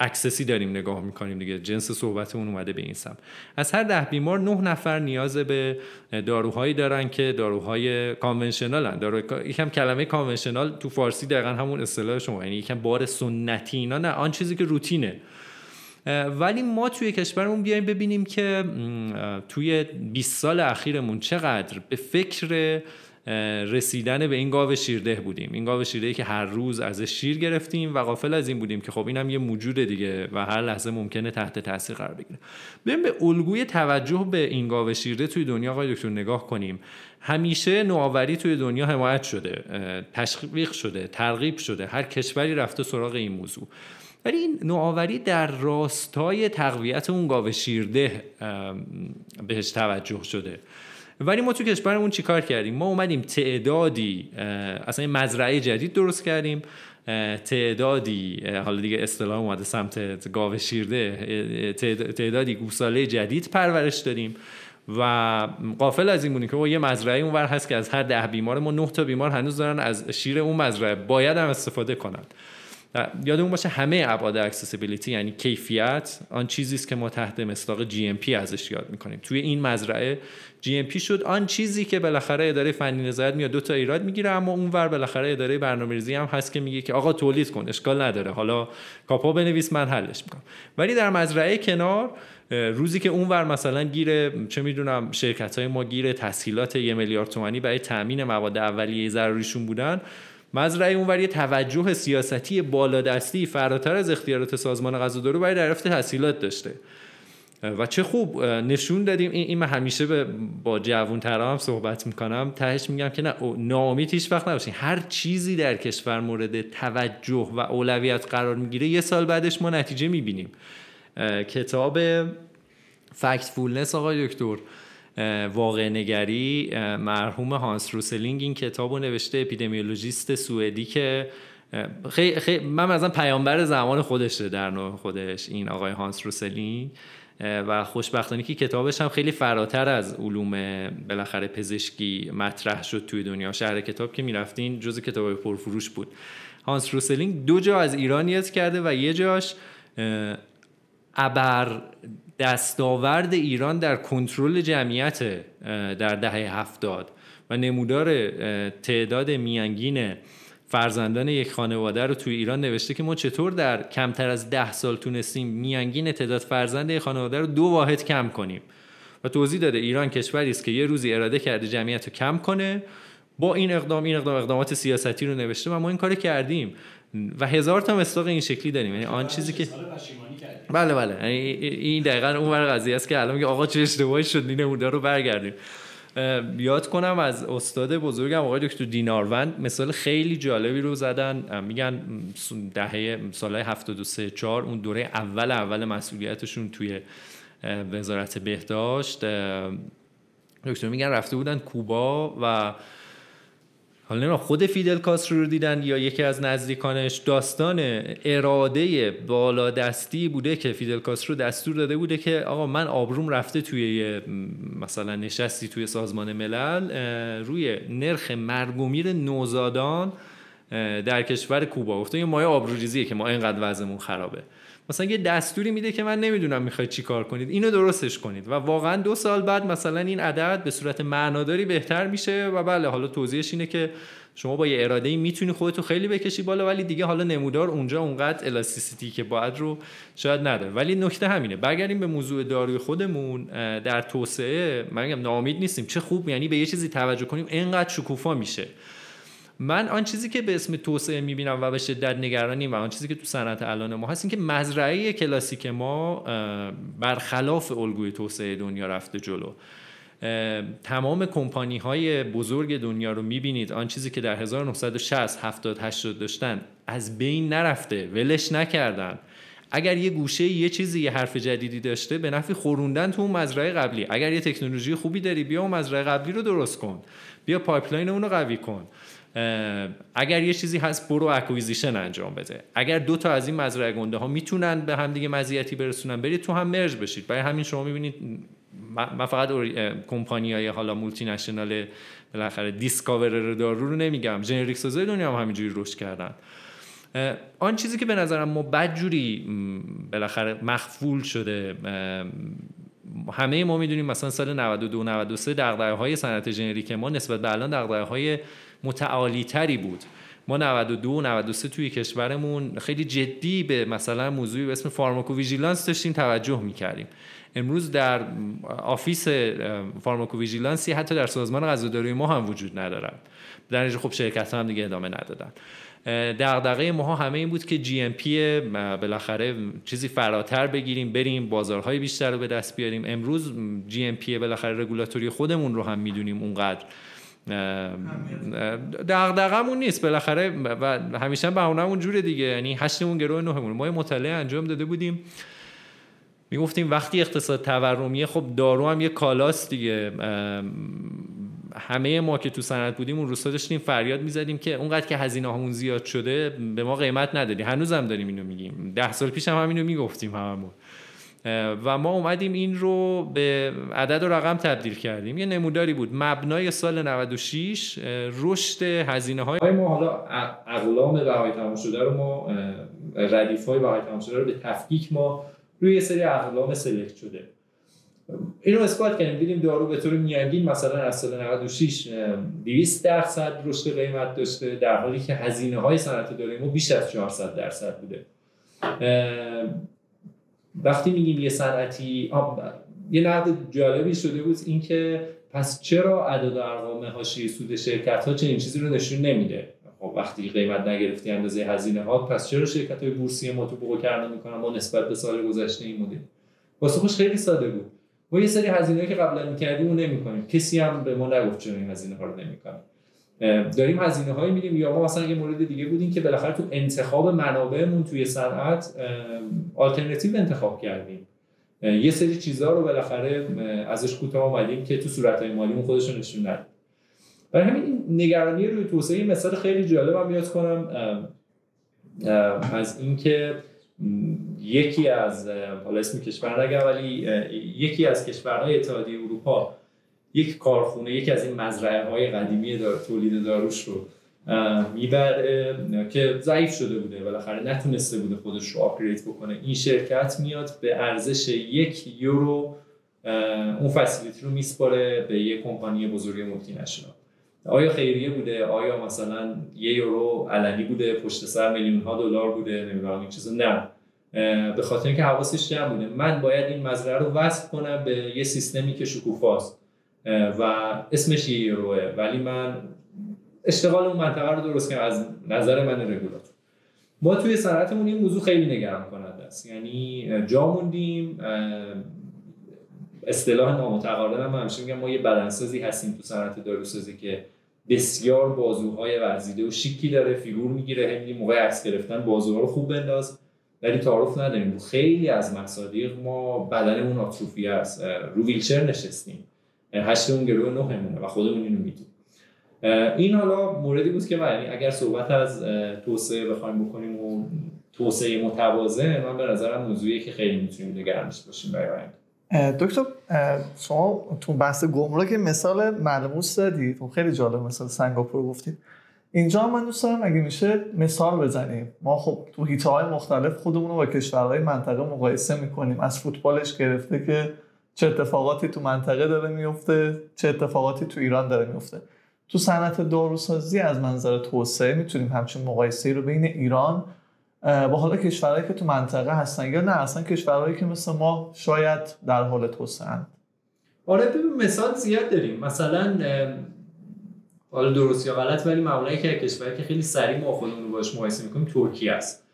access ی داریم نگاه می‌کنیم دیگه. جنس صحبتمون اومده به این سمت از هر ده بیمار نه نفر نیاز به داروهایی دارن که داروهای conventional هن. دارو... یکم کلمه conventional تو فارسی دقیقا همون اصطلاح شما. یعنی یکم بار سنتی اینا. نه آن چیزی که روتینه. ولی ما توی کشورمون بیایم ببینیم که توی 20 سال اخیرمون چقدر به فکر رسیدن به این گاو شیرده بودیم. این گاو شیرده که هر روز ازش شیر گرفتیم و غافل از این بودیم که خب اینم یه موجود دیگه و هر لحظه ممکنه تحت تاثیر قرار بگیره. بریم به الگوی توجه به این گاو شیرده توی دنیا آقای دکتر نگاه کنیم. همیشه نوآوری توی دنیا حمایت شده تشویق شده ترغیب شده. هر کشوری رفته سراغ این موضوع. ولی این نوآوری در راستای تقویت اون گاو شیرده بهش توجه شده. ولی ما تو کشورمون چیکار کردیم؟ ما اومدیم تعدادی اصلا این مزرعه جدید درست کردیم. تعدادی حالا دیگه اصطلاح اومده سمت گاو شیرده تعدادی گوساله جدید پرورش دادیم و قافل از این بودیم که یه مزرعه اونور هست که از هر ده بیمار ما نه تا بیمار هنوز دارن از شیر اون مزرعه باید هم استفاده کنن یادمون باشه همه ابعاد accessibility یعنی کیفیت آن چیزی است که ما تحت مصداق GMP ازش یاد می‌کنیم. توی این مزرعه GMP شد. آن چیزی که بالاخره اداره فنی نظارت میاد دو تا ایراد می‌گیره اما اونور بالاخره اداره برنامه‌ریزی هم هست که میگه که آقا تولید کن اشکال نداره. حالا CAPA بنویس من حلش می‌کنم. ولی در مزرعه کنار روزی که اونور مثلا گیره چه می‌دونم شرکت های ما گیره تسهیلات یه میلیارد تومانی برای تامین مواد اولیه ضروریشون بودن مزرعه اونور یه توجه سیاستی بالادستی فراتر از اختیارات سازمان غذا دارو برای دریافت تحصیلات داشته. و چه خوب نشون دادیم. این, این همیشه با جوون هم صحبت می‌کنم. تهش میگم که نه ناامید هیچ وقت نباشین. هر چیزی در کشور مورد توجه و اولویت قرار می‌گیره یه سال بعدش ما نتیجه می‌بینیم. کتاب فکت فولنس آقای دکتر. واقع نگری مرحوم هانس روسلینگ این کتاب رو نوشته اپیدمیولوژیست سوئدی که خیلی خی... من مثلا پیامبر زمان خودشه در نوع خودش این آقای هانس روسلینگ. و خوشبختانه که کتابش هم خیلی فراتر از علوم بالاخره پزشکی مطرح شد توی دنیا. شهر کتاب که می‌رفتین جز کتاب پرفروش بود. هانس روسلینگ دو جا از ایران یاد کرده و یه جاش ابر دستاورد ایران در کنترل جمعیت در دهه هفتاد و نمودار تعداد میانگین فرزندان یک خانواده رو توی ایران نوشته که ما چطور در کمتر از ده سال تونستیم میانگین تعداد فرزند یک خانواده رو دو واحد کم کنیم. و توضیح داده ایران کشوری است که یه روزی اراده کرده جمعیت رو کم کنه با این اقدام این اقدام اقدامات سیاستی رو نوشته و ما این کار کردیم. و هزار تا مصداق این شکلی داریم. یعنی آن چیزی که بله بله. یعنی این دقیقا اون ور قضیه است که الان میگه آقا چه اشتباهی شد این نموده رو برگردیم. یاد کنم از استاد بزرگم آقای دکتر دیناروند مثال خیلی جالبی رو زدن. میگن دهه سالهای 73 4 اون دوره اول اول مسئولیتشون توی وزارت بهداشت. دکتر میگن رفته بودن کوبا و حالا نمی‌دونم خود فیدل کاسترو رو دیدن یا یکی از نزدیکانش داستان اراده بالادستی بوده که فیدل کاسترو دستور داده بوده که آقا من آبروم رفته توی مثلا نشستی توی سازمان ملل روی نرخ مرگومیر نوزادان در کشور کوبا. گفته یه مایه آبروریزیه که ما اینقدر وضعمون خرابه. مثلا یه دستوری میده که من نمی‌دونم می‌خواید چی کار کنید. اینو درستش کنید. و واقعا دو سال بعد مثلا این عدد به صورت معناداری بهتر میشه و بله حالا توضیحش اینه که شما با یه اراده ای می‌تونی خودتو خیلی بکشی بالا ولی دیگه حالا نمودار اونجا اونقدر الاستیسیتی که باید رو شاید نداره. ولی نکته همینه. برگردیم به موضوع داروی خودمون. در توسعه من میگم ناامید نیستیم. چه خوب یعنی به یه چیزی توجه کنیم. اینقدر شکوفا میشه. من آن چیزی که به اسم توسعه می‌بینم و به شدت نگرانیم و آن چیزی که تو صنعت الان ما هست این که مزرعه کلاسیک ما برخلاف الگوی توسعه دنیا رفته جلو. تمام کمپانی های بزرگ دنیا رو می‌بینید آن چیزی که در 1960 70 80 داشتن از بین نرفته ولش نکردن. اگر یه گوشه یه چیزی یه حرف جدیدی داشته به نفع خوروندن تو اون مزرعه قبلی. اگر یه تکنولوژی خوبی داری بیا اون مزرعه قبلی رو درست کن. بیا pipeline اون رو قوی کن. اگر یه چیزی هست برو acquisition انجام بده. اگر دو تا از این مزرعه گنده ها می‌تونن به هم دیگه مزیتی برسونن برید تو هم merge بشید. برای همین شما می‌بینید من فقط کمپانی های حالا multinational بالاخره discoverer دارو رو نمیگم. generic سازای دنیا هم همینجوری رشد کردن. آن چیزی که به نظرم ما بدجوری بالاخره مغفول شده همه ما می‌دونیم مثلا سال 92 93 دغدغه های صنعت ژنریک ما نسبت به الان دغدغه های متعالی تری بود. ما 92 و 93 توی کشورمون خیلی جدی به مثلا موضوعی به اسم pharmacovigilance داشتیم توجه می‌کردیم. امروز در office pharmacovigilance ی حتی در سازمان غذا دارویی ما هم وجود ندارد در خب شرکت هم دیگه ادامه ندادن. دغدغه ما همه این بود که GMP بالاخره چیزی فراتر بگیریم بریم بازارهای بیشتر رو به دست بیاریم. امروز GMP بالاخره رگولاتوری خودمون رو هم می‌دونیم اونقدر دغدغمون نیست. بالاخره و همیشه بهونهمون جوره دیگه. یعنی هشتمون گرو نهمون. ما مطالعه انجام داده بودیم. می‌گفتیم وقتی اقتصاد تورمیه خب دارو هم یه کالاست دیگه. همه ما که تو صنعت بودیم اون روستا داشتیم فریاد می‌زدیم که اونقدر که هزینه همون زیاد شده به ما قیمت ندادی. هنوز هم داریم اینو میگیم. ده سال پیش هم همینو می‌گفتیم هممون. و ما اومدیم این رو به عدد و رقم تبدیل کردیم. یه نموداری بود. مبنای سال 96 رشد هزینه های ما حالا اقلام بهای تمام شده رو ما ردیف های بهای تمام شده رو به تفکیک ما روی یه سری اقلام سلکت شده. اینو اثبات کردیم. دیدیم دارو به طور میانگین مثلا از سال 96 200 درصد رشد قیمت داشته. در حالی که هزینه های صنعت داروی ما بیش از 400 درصد بوده. وقتی میگیم یه صنعتی یه نقد جالبی شده بود اینکه پس چرا عدد ارقام حاشیه سود شرکت ها چنین چیزی رو نشون نمیده؟ خب وقتی قیمت نگرفتی اندازه هزینه ها پس چرا شرکت های بورسی ما تو بقو کردن می‌کنن؟ ما نسبت به سال گذشته این مدل واسه خوش خیلی ساده بود. ما یه سری هزینه که قبلا می‌کردیم اون نمی‌کنیم. کسی هم به ما نگفت چرا این هزینه ها رو نمی‌کنیم داریم هزینه هایی میدیم. یا ما مثلا یه مورد دیگه بودیم که بالاخره تو انتخاب منابعمون توی صنعت آلترناتیو انتخاب کردیم. یه سری چیزها رو بالاخره ازش کوتاه اومدیم که تو صورت های مالیمون خودشون نشون نداد برای همین نگرانی روی توسعه مثال خیلی جالبم یاد کنم از اینکه یکی از حالا اسم کشور نگم ولی یکی از کشورهای اتحادیه اروپا یک کارخونه یکی از این مزرعه های قدیمی دار تولید داروش رو می‌بره که ضعیف شده بوده. بالاخره نتونسته بوده خودش رو آپگرید بکنه. این شرکت میاد به ارزش یک یورو اون فسیلیتی رو میسپاره به یک کمپانی بزرگ مولتی آیا خیریه بوده؟ آیا مثلا یه یورو علنی بوده؟ پشت سر میلیون ها دلار بوده؟ نمی‌دونم این چیزا. نه. به خاطر اینکه حواسش جمع بوده من باید این مزرعه رو وصل کنم به یه سیستمی که شکوفاست. و اسمش یوروه ولی من اشتغال اون منطقه رو درست کنم. از نظر من رگولاتور. ما توی صنعتمون این موضوع خیلی نگران کننده است. یعنی جا موندیم اصطلاح نامتقارن هم همیشه میگم ما یه بدنسازی هستیم تو صنعت داروسازی که بسیار بازوهای ورزیده و شیکی داره فیگور می‌گیره همین موقع عکس گرفتن بازوها رو خوب بنداز. ولی تعارف نداریم. خیلی از مصادیق ما بدنمون آتروفی است. رو ویلچر نشستیم. هشتمون گروه نهمونه و خودمون اینو می‌دونیم. این حالا موردی بود که یعنی اگر صحبت از توسعه بخوایم بکنیم و توسعه متوازن من به نظرم موضوعی که خیلی می‌تونیم نگرانش باشیم برای دکتر شما تو بحث گمرک مثال ملموس زدید خب خیلی جالب مثال سنگاپور گفتید اینجا من دوست دارم اگه میشه مثال بزنیم. ما خب تو هیته های مختلف خودمون رو با کشورهای منطقه مقایسه می‌کنیم. از فوتبالش گرفته که چه اتفاقاتی تو منطقه داره میفته چه اتفاقاتی تو ایران داره میفته. تو صنعت داروسازی از منظر توسعه می‌تونیم همچین مقایسه رو بین ایران با حالا کشورهایی که تو منطقه هستن یا نه اصلا کشورهایی که مثل ما شاید در حال توسعه آره ببین مثال زیاد داریم. مثلا حالا درست یا غلط ولی معمولا که کشوری که خیلی سریع ما خودمون رو باش مقایسه می‌کنیم ترکیه است.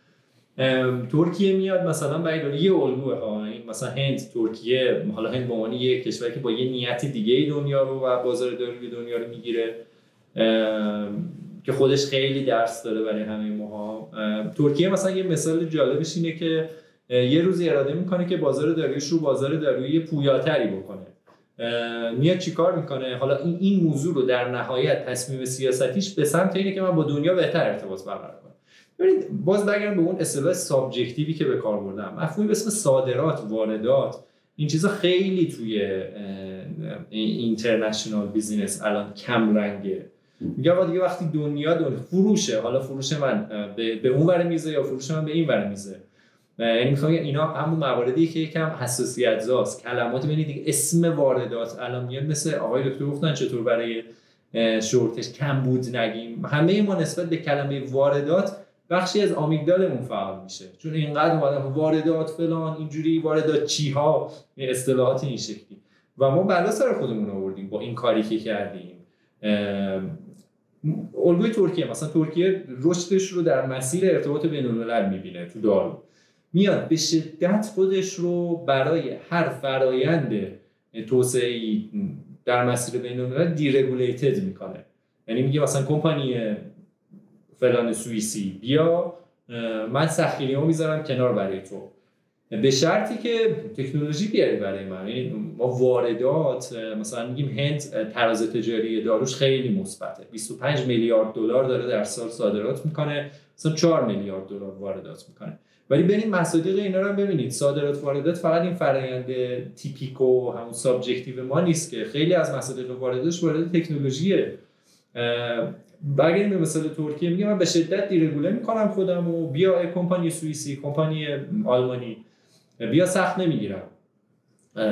ترکیه میاد مثلا برای یه الگوه ها این مثلا هند ترکیه حالا هند به عنوان یه کشوری که با یه نیت دیگه دنیا رو و بازار داروی دنیا رو می‌گیره که خودش خیلی درس داره برای همه ماها. ترکیه مثلا یه مثال جالبش اینه که یه روزی اراده می‌کنه که بازار دارویش رو بازار دارویی پویاتری بکنه. میاد چیکار می‌کنه؟ حالا این این موضوع رو در نهایت تصمیم سیاستیش به سمت اینه که من با دنیا بهتر ارتباط برقرار کنم. ببینید باز برگردم به اون اصطلاح سابجکتیوی که به کار بردم. مفهومی به اسم صادرات واردات این چیزا خیلی توی international business الان کم رنگه. میگه دیگه وقتی دنیا دنیا فروشه. حالا فروش من به, به اون ور مرزه یا فروش من به این ور مرزه؟ یعنی می‌خوام اینا همون مواردی که یکم حساسیت زاست کلمات ببینید اسم واردات الان میاد مثل آقای دکتر گفتن چطور برای shortage کم بود نگیم. همه ما نسبت به کلمه واردات بخشی از آمیگدال مون فعال میشه. چون اینقدر اومدن واردات فلان اینجوری واردات چی ها اصطلاحات این شکلی. و ما بلا سر خودمون آوردیم با این کاری که کردیم. الگوی ترکیه مثلا ترکیه رشدش رو در مسیر ارتباط بین الملل می‌بینه تو دارو میاد به شدت خودش رو برای هر فرایند توسعه در مسیر بین الملل دیرگولیتد می‌کنه. یعنی میگه مثلا کمپانی فلان سوئیسی. بیا من سخیلی ها می‌ذارم کنار برای تو. به شرطی که تکنولوژی بیاری برای من. یعنی ما واردات مثلا میگیم هند تراز تجاری داروش خیلی مثبته. 25 میلیارد دلار داره در سال صادرات می‌کنه. مثلا 4 میلیارد دلار واردات می‌کنه. ولی برین مصادیق اینا رو ببینید. صادرات واردات فقط این فرآیند تیپیکو همون سابجکتیو ما نیست که خیلی از مصادیق وارداتش وارد تکنولوژیه. بگیریم به مثال ترکیه. میگه من به شدت دیرگوله می‌کنم خودم و بیا کمپانی سوئیسی کمپانی آلمانی. بیا سخت نمی‌گیرم.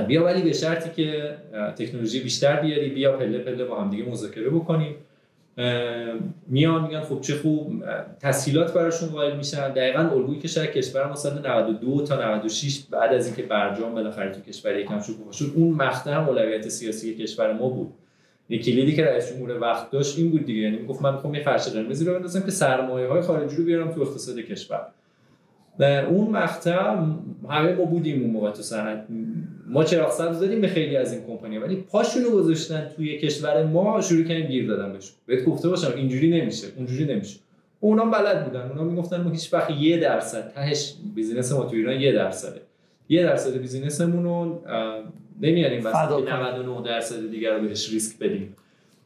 بیا ولی به شرطی که تکنولوژی بیشتر بیاری بیا پله پله با هم دیگه مذاکره بکنیم. میان میگن خب چه خوب تسهیلات براشون قائل میشن. دقیقا الگویی که شاید کشور ما سال 92 تا 96 بعد از اینکه برجام بالاخره تو کشور یکم شکوفا شد اون مقطع اولویت سیاسی کشور ما بود. یه کلیدی که رئیس جمهور وقت داشت این بود دیگه. یعنی می‌گفت من می‌خوام یه فرش قرمزی رو بندازم که سرمایه های خارجی رو بیارم تو اقتصاد کشور. و اون مقطع همه ما بودیم اون موقع تو صنعت ما چراغ سبز دادیم به خیلی از این کمپانی ولی پاشونو گذاشتن توی کشور ما شروع کردیم گیر دادن بهشون بهت گفته باشم اینجوری نمیشه اونجوری نمیشه. اونا بلد بودن. اونا می‌گفتن ما هیچ وقت یه درصد تهش business ما تو ایران یه درصده. یه درصد business مون رو نمیاریم واسه 99 درصد دیگر رو بهش ریسک بدیم.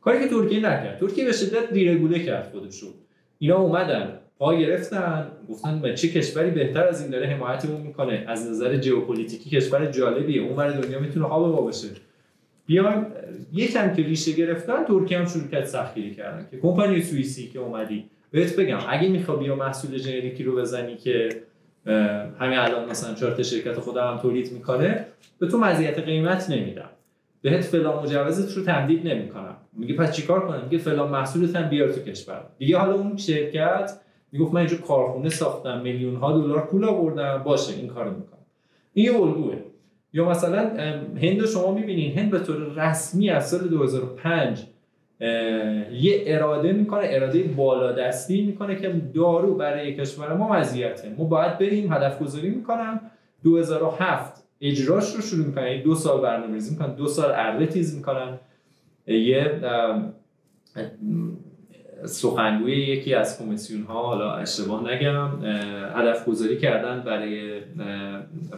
کاری که ترکیه نکرد. ترکیه به شدت دیرگوله کرد خودشون. اینا اومدن پا گرفتن گفتن به چه کشوری بهتر از این داره حمایتمون می‌کنه؟ از نظر ژئوپلیتیکی کشور جالبیه. اون ور دنیا می‌تونه ما باشه. بیان یکم که ریشه گرفتن ترکیه هم شروع کرد سختگیری کردن که کمپانی سوئیسی که اومدی. بهت بگم اگه می‌خوای بیا محصول ژنریکی رو بزنی که همین الان مثلا چهار شرکت خودم هم تولید می‌کنه به تو مزیت قیمت نمیدم. بهت فلان مجوزت رو تمدید نمی‌کنم. میگه پس چیکار کنم؟ میگه فلان محصولت هم بیار تو کشور. دیگه حالا اون شرکت می‌گفت من اینجا کارخونه ساختم میلیون ها دلار پول آوردم باشه این کارو می‌کنم. این یه الگوه. یا مثلا هند شما می‌بینین. هند به طور رسمی از سال 2005 یه اراده می‌کنه اراده بالا دستی می‌کنه که دارو برای کشور ما مزیته. ما باید بریم هدف گذاری می‌کنم 2007 اجراش رو شروع می‌کنن یعنی دو سال برنامه‌ریزی می‌کنن دو سال ارده تیز می‌کنن یه سخنگوی یکی از کمیسیون ها حالا اشتباه نگم هدف گذاری کردن برای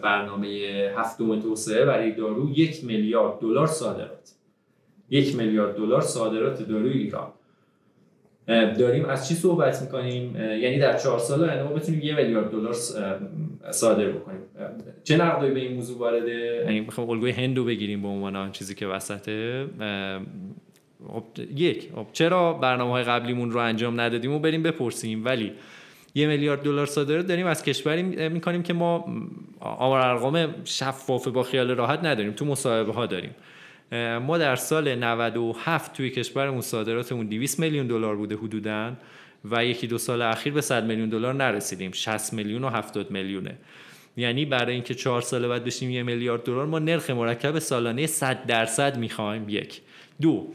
برنامه هفتم توسعه برای دارو یک میلیارد دلار صادرات. یک میلیارد دلار صادرات داروی ایران. داریم از چی صحبت می‌کنیم؟ یعنی در چهار سال آینده ما بتونیم یه میلیارد دلار صادر بکنیم. چه نقدی به این موضوع وارده؟ یعنی می‌خوام الگوی هندو بگیریم به عنوان آن چیزی که وسطه خب، یک خب، چرا برنامه های قبلیمون رو انجام ندادیم و بریم بپرسیم؟ ولی یه میلیارد دلار صادرات داریم از کشوری می‌کنیم که ما آمار ارقام شفاف با خیال راحت نداریم تو مصاحبه ها داریم. ما در سال 97 توی کشورمون صادراتمون 200 میلیون دلار بوده حدوداً و یکی دو سال اخیر به 100 میلیون دلار نرسیدیم. 60 میلیون و 70 میلیونه. یعنی برای اینکه چهار سال بعد بشیم یه میلیارد دلار ما نرخ مرکب سالانه 100 درصد می‌خوایم. یک. دو.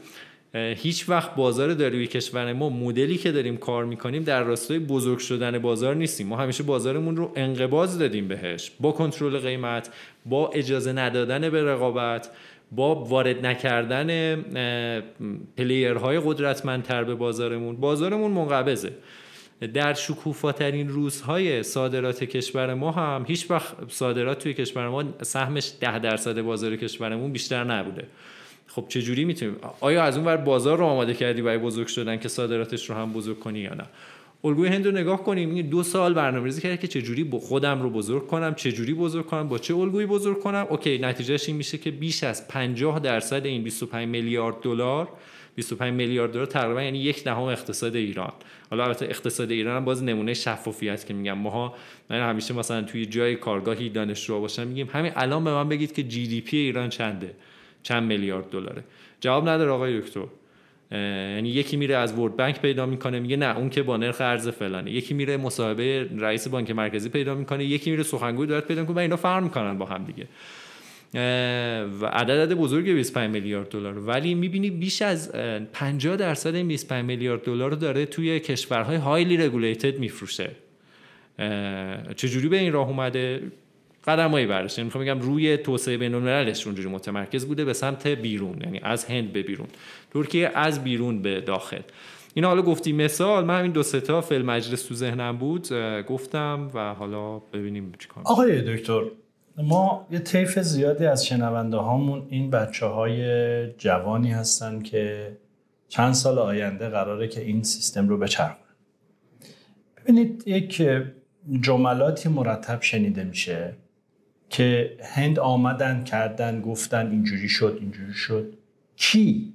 هیچ وقت بازار داروی کشور ما مدلی که داریم کار می‌کنیم در راستای بزرگ شدن بازار نیستیم. ما همیشه بازارمون رو انقباض دادیم بهش. با کنترل قیمت با اجازه ندادن به رقابت با وارد نکردن پلیرهای قدرتمندتر به بازارمون. بازارمون منقبضه. در شکوفاترین روزهای صادرات کشور ما هم هیچ وقت صادرات توی کشور ما سهمش ده درصد بازار کشورمون بیشتر نبوده. خب چه جوری می‌تونیم؟ آیا از اون ور بازار رو آماده کردی برای بزرگ شدن که صادراتش رو هم بزرگ کنی یا نه؟ الگوی هند رو نگاه کنیم دو سال برنامه‌ریزی کرده که چجوری خودم رو بزرگ کنم چجوری بزرگ کنم با چه الگویی بزرگ کنم. اوکی نتیجهش این میشه که بیش از 50 درصد این 25 میلیارد دلار 25 میلیارد دلار تقریبا یعنی یک دهم اقتصاد ایران. حالا البته اقتصاد ایران هم باز نمونه شفافیت که میگم. ماها من همیشه مثلا توی جای کارگاهی دانشجو باشم میگیم همین الان به من بگید که جی دی پی ایران چنده؟ چند میلیارد دلاره؟ جواب نداره آقای دکتر. یعنی یکی میره از ورد بانک پیدا می‌کنه میگه نه اون که با نرخ ارز فلانه. یکی میره مصاحبه رئیس بانک مرکزی پیدا می‌کنه یکی میره سخنگوی دارد پیدا می‌کنه و اینا فرق می‌کنن با هم دیگه. و عدد بزرگ 25 میلیارد دلار. ولی می‌بینی بیش از 50 درصد این 25 میلیارد دلار رو داره توی کشورهای هایلی رگولیتد میفروشه. چجوری به این راه اومده؟ قدمایی برداشته یعنی می‌خوام بگم روی توسعه بین المللش اونجوری متمرکز بوده به سمت بیرون یعنی از هند به بیرون. ترکیه از بیرون به داخل. اینا حالا گفتی مثال من همین دو سه تا فیلم مجلس تو ذهنم بود گفتم و حالا ببینیم چیکار آقای دکتر ما یه طیف زیادی از شنونده هامون این بچه های جوانی هستن که چند سال آینده قراره که این سیستم رو بچرخونن. ببینید یک جملاتی مرتب شنیده میشه. که هند آمدن کردن گفتن اینجوری شد اینجوری شد. کی؟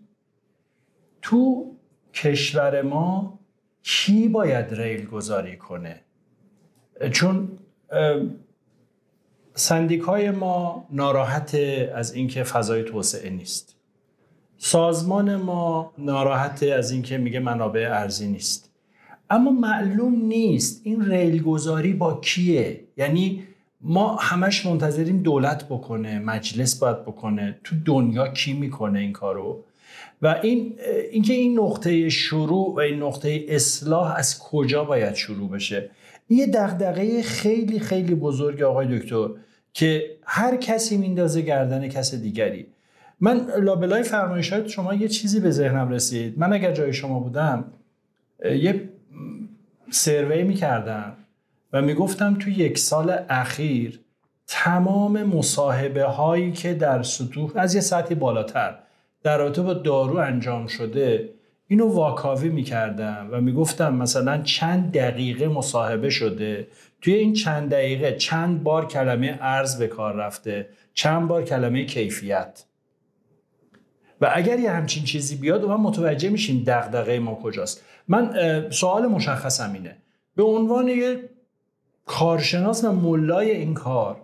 تو کشور ما کی باید ریل گذاری کنه؟ چون سندیک های ما ناراحت از اینکه فضای توسعه نیست. سازمان ما ناراحت از اینکه میگه منابع ارزی نیست. اما معلوم نیست این ریل گذاری با کیه. یعنی ما همش منتظریم دولت بکنه مجلس باید بکنه. تو دنیا کی می‌کنه این کارو؟ و این اینکه این نقطه شروع و این نقطه اصلاح از کجا باید شروع بشه؟ یه دغدغه خیلی خیلی بزرگ آقای دکتر که هر کسی میندازه گردن کس دیگری. من لابلای فرمایشات شما یه چیزی به ذهنم رسید. من اگر جای شما بودم یه سروی می‌کردم. و می‌گفتم تو یک سال اخیر تمام مصاحبه هایی که در سطوح از یه سطحی بالاتر در رابطه با دارو انجام شده اینو واکاوی می‌کردم و می‌گفتم مثلا چند دقیقه مصاحبه شده توی این چند دقیقه چند بار کلمه ارز به کار رفته چند بار کلمه کیفیت. و اگر یه همچین چیزی بیاد و من متوجه میشیم دغدغه ما کجاست. من سوال مشخصم اینه. به عنوان یه کارشناس و ملای این کار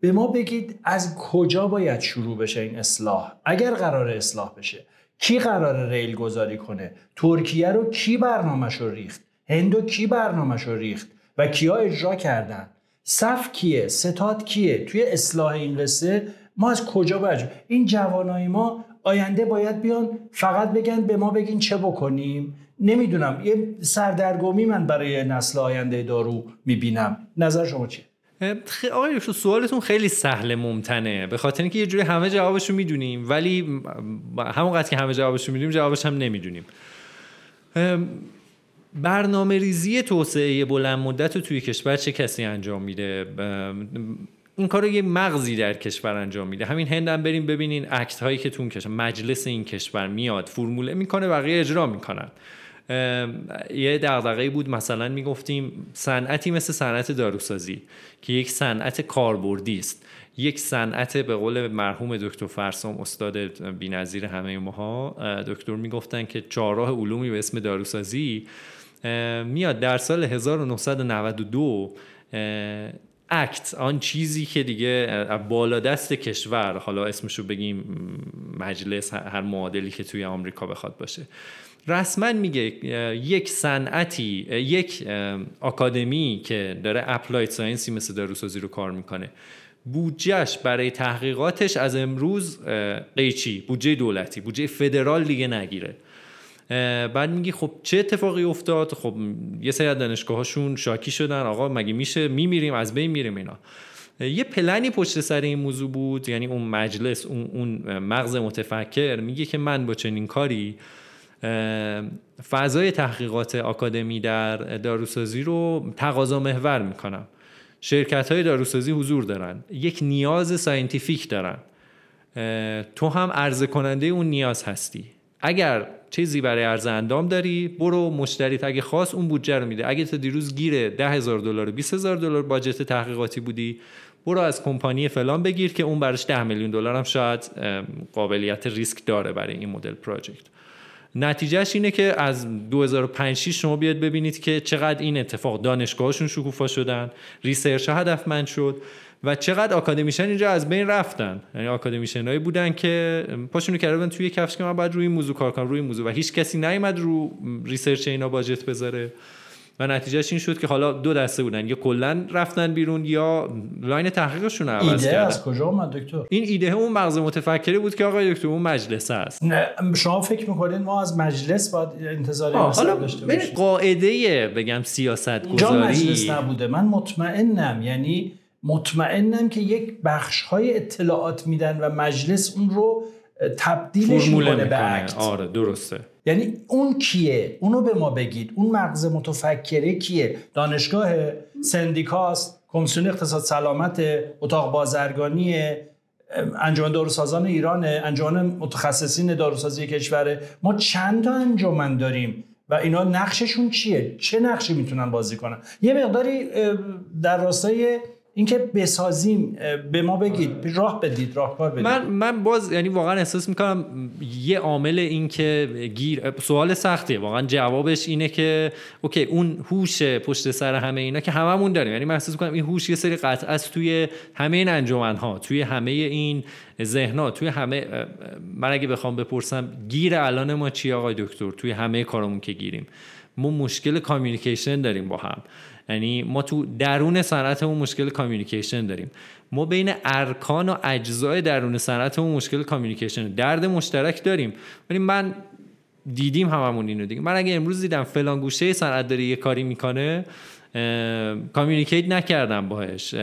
به ما بگید از کجا باید شروع بشه این اصلاح؟ اگر قرار اصلاح بشه کی قرار ریل گذاری کنه؟ ترکیه رو کی برنامهش رو ریخت هندو کی برنامهش رو ریخت؟ و کیا اجرا کردن؟ صف کیه؟ ستاد کیه؟ توی اصلاح این قصه ما از کجا باید این جوانای ما آینده باید بیان فقط بگن به ما بگین چه بکنیم؟ نمی‌دونم یه سردرگمی من برای نسل آینده دارو می‌بینم. نظر شما چیه؟ آقای سوالتون خیلی سهل ممتنه. به خاطر اینکه یه جوری همه جوابشو می‌دونیم ولی همونقدر که همه جوابشو می‌دونیم جوابش هم نمی‌دونیم. برنامه ریزی توسعه بلند مدت رو توی کشور چه کسی انجام میده؟ این کار رو یه مغزی در کشور انجام میده. همین هند هم بریم ببینین اکت هایی که تون کشور مجلس این کشور میاد فرموله می‌کنه بقیه اجرا می‌کنن. یه دغدغه‌ای بود. مثلا می‌گفتیم صنعتی مثل صنعت داروسازی که یک صنعت کاربردی است. یک صنعت به قول مرحوم دکتر فرسام استاد بی‌نظیر همه ماها دکتر می‌گفتن که چهارراه علومی به اسم داروسازی میاد در سال 1992 اکت آن چیزی که دیگه بالا دست کشور حالا اسمشو بگیم مجلس هر معادلی که توی آمریکا بخواد باشه. رسما میگه یک صنعتی یک academy که داره applied science ی مثل داروسازی رو کار می‌کنه. بودجهش برای تحقیقاتش از امروز قیچی بودجه دولتی بودجه فدرال دیگه نگیره. بعد میگی خب چه اتفاقی افتاد؟ خب یه سری از دانشگاهاشون شاکی شدن. آقا مگه میشه؟ میمیریم از بین میریم اینا. یه پلنی پشت سر این موضوع بود یعنی اون مجلس اون, اون مغز متفکر میگه که من با چنین کاری فضای تحقیقات academy در داروسازی رو تقاضا محور می‌کنم. شرکت های داروسازی حضور دارن. یک نیاز scientific دارن. تو هم عرضه کننده اون نیاز هستی. اگر چیزی برای عرضه اونجا داری برو مشتریت. اگه خواست اون بودجه رو میده. اگه تا دیروز گیر ده هزار دلار 20 هزار دلار budget تحقیقاتی بودی برو از کمپانی فلان بگیر که اون براش ده میلیون دلار هم شاید قابلیت ریسک داره برای این مدل project. نتیجهش اینه که از 2005 شما بیاد ببینید که چقدر این اتفاق دانشگاهشون شکوفا شدن research هدفمند شد و چقدر academician اینجا از بین رفتن. یعنی academician هایی بودن که پاشونو کرده توی کفش که من باید روی موضوع کار کنم روی موضوع. و هیچ کسی نیومد رو research اینا budget بذاره. و نتیجهش این شد که حالا دو دسته بودن. یا کلا رفتن بیرون یا لاین تحقیقشون عوض ایده از کجا اومد دکتر؟ این ایده اون مغز متفکری بود که آقای دکتر اون مجلس است. شما فکر می‌کنید ما از مجلس باید انتظار حالا داشته باشیم؟ قاعده بگم سیاست گذاری مجلس نبوده. من مطمئنم یعنی مطمئنم که یک بخش های اطلاعات میدن و مجلس اون رو تبدیلش می‌کنه به اکت آره درسته. یعنی اون کیه؟ اونو به ما بگید. اون مغز متفکره کیه؟ دانشگاه سندیکاست کمیسیون اقتصاد سلامت اتاق بازرگانی انجمن داروسازان ایران انجمن متخصصین داروسازی کشور. ما چند تا انجمن داریم و اینا نقششون چیه؟ چه نقشی می‌تونن بازی کنن؟ یه مقداری در راستای اینکه بسازیم به ما بگید راه بدید راهکار بدید. من من باز یعنی واقعا احساس می‌کنم یه عامل این که گیر سوال سختیه واقعا جوابش اینه که okay اون هوش پشت سر همه اینا که هممون داریم. یعنی من احساس می‌کنم این هوش یه سری قطع است توی همه این انجمن ها توی همه این ذهن توی همه من اگه بخوام بپرسم گیر الان ما چی آقای دکتر؟ توی همه کارمون که گیریم. ما مشکل communication داریم با هم. یعنی ما تو درون صنعتمون مشکل communication داریم. ما بین ارکان و اجزای درون صنعتمون مشکل communication درد مشترک داریم. ولی من دیدیم هممون اینو دیگه. من اگه امروز دیدم فلان گوشه صنعت داره یه کاری می‌کنه communicate نکردم باهش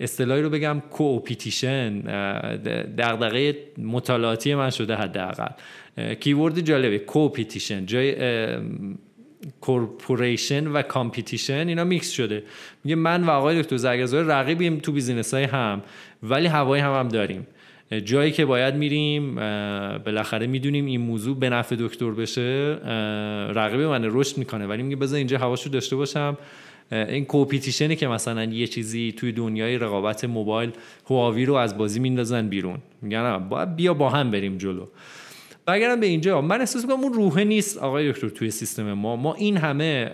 اصطلاحی رو بگم coopetition دغدغه مطالعاتی من شده حداقل. keyword جالبه coopetition جای cooperation و competition اینا میکس شده. میگه من و آقای دکتر زرگزوری رقیبیم تو business های هم ولی هوای هم هم داریم. جایی که باید میریم بالاخره می‌دونیم این موضوع به نفع دکتر بشه رقیب من رشد می‌کنه. ولی میگه بذار اینجا هواشو داشته باشم. این کوپیتیشنی که مثلا یه چیزی توی دنیای رقابت موبایل هواوی رو از بازی میندازن بیرون. میگن باید بیا با هم بریم جلو. برگردم به اینجا. من احساس می‌کنم اون روحه نیست آقای دکتر توی سیستم ما. ما این همه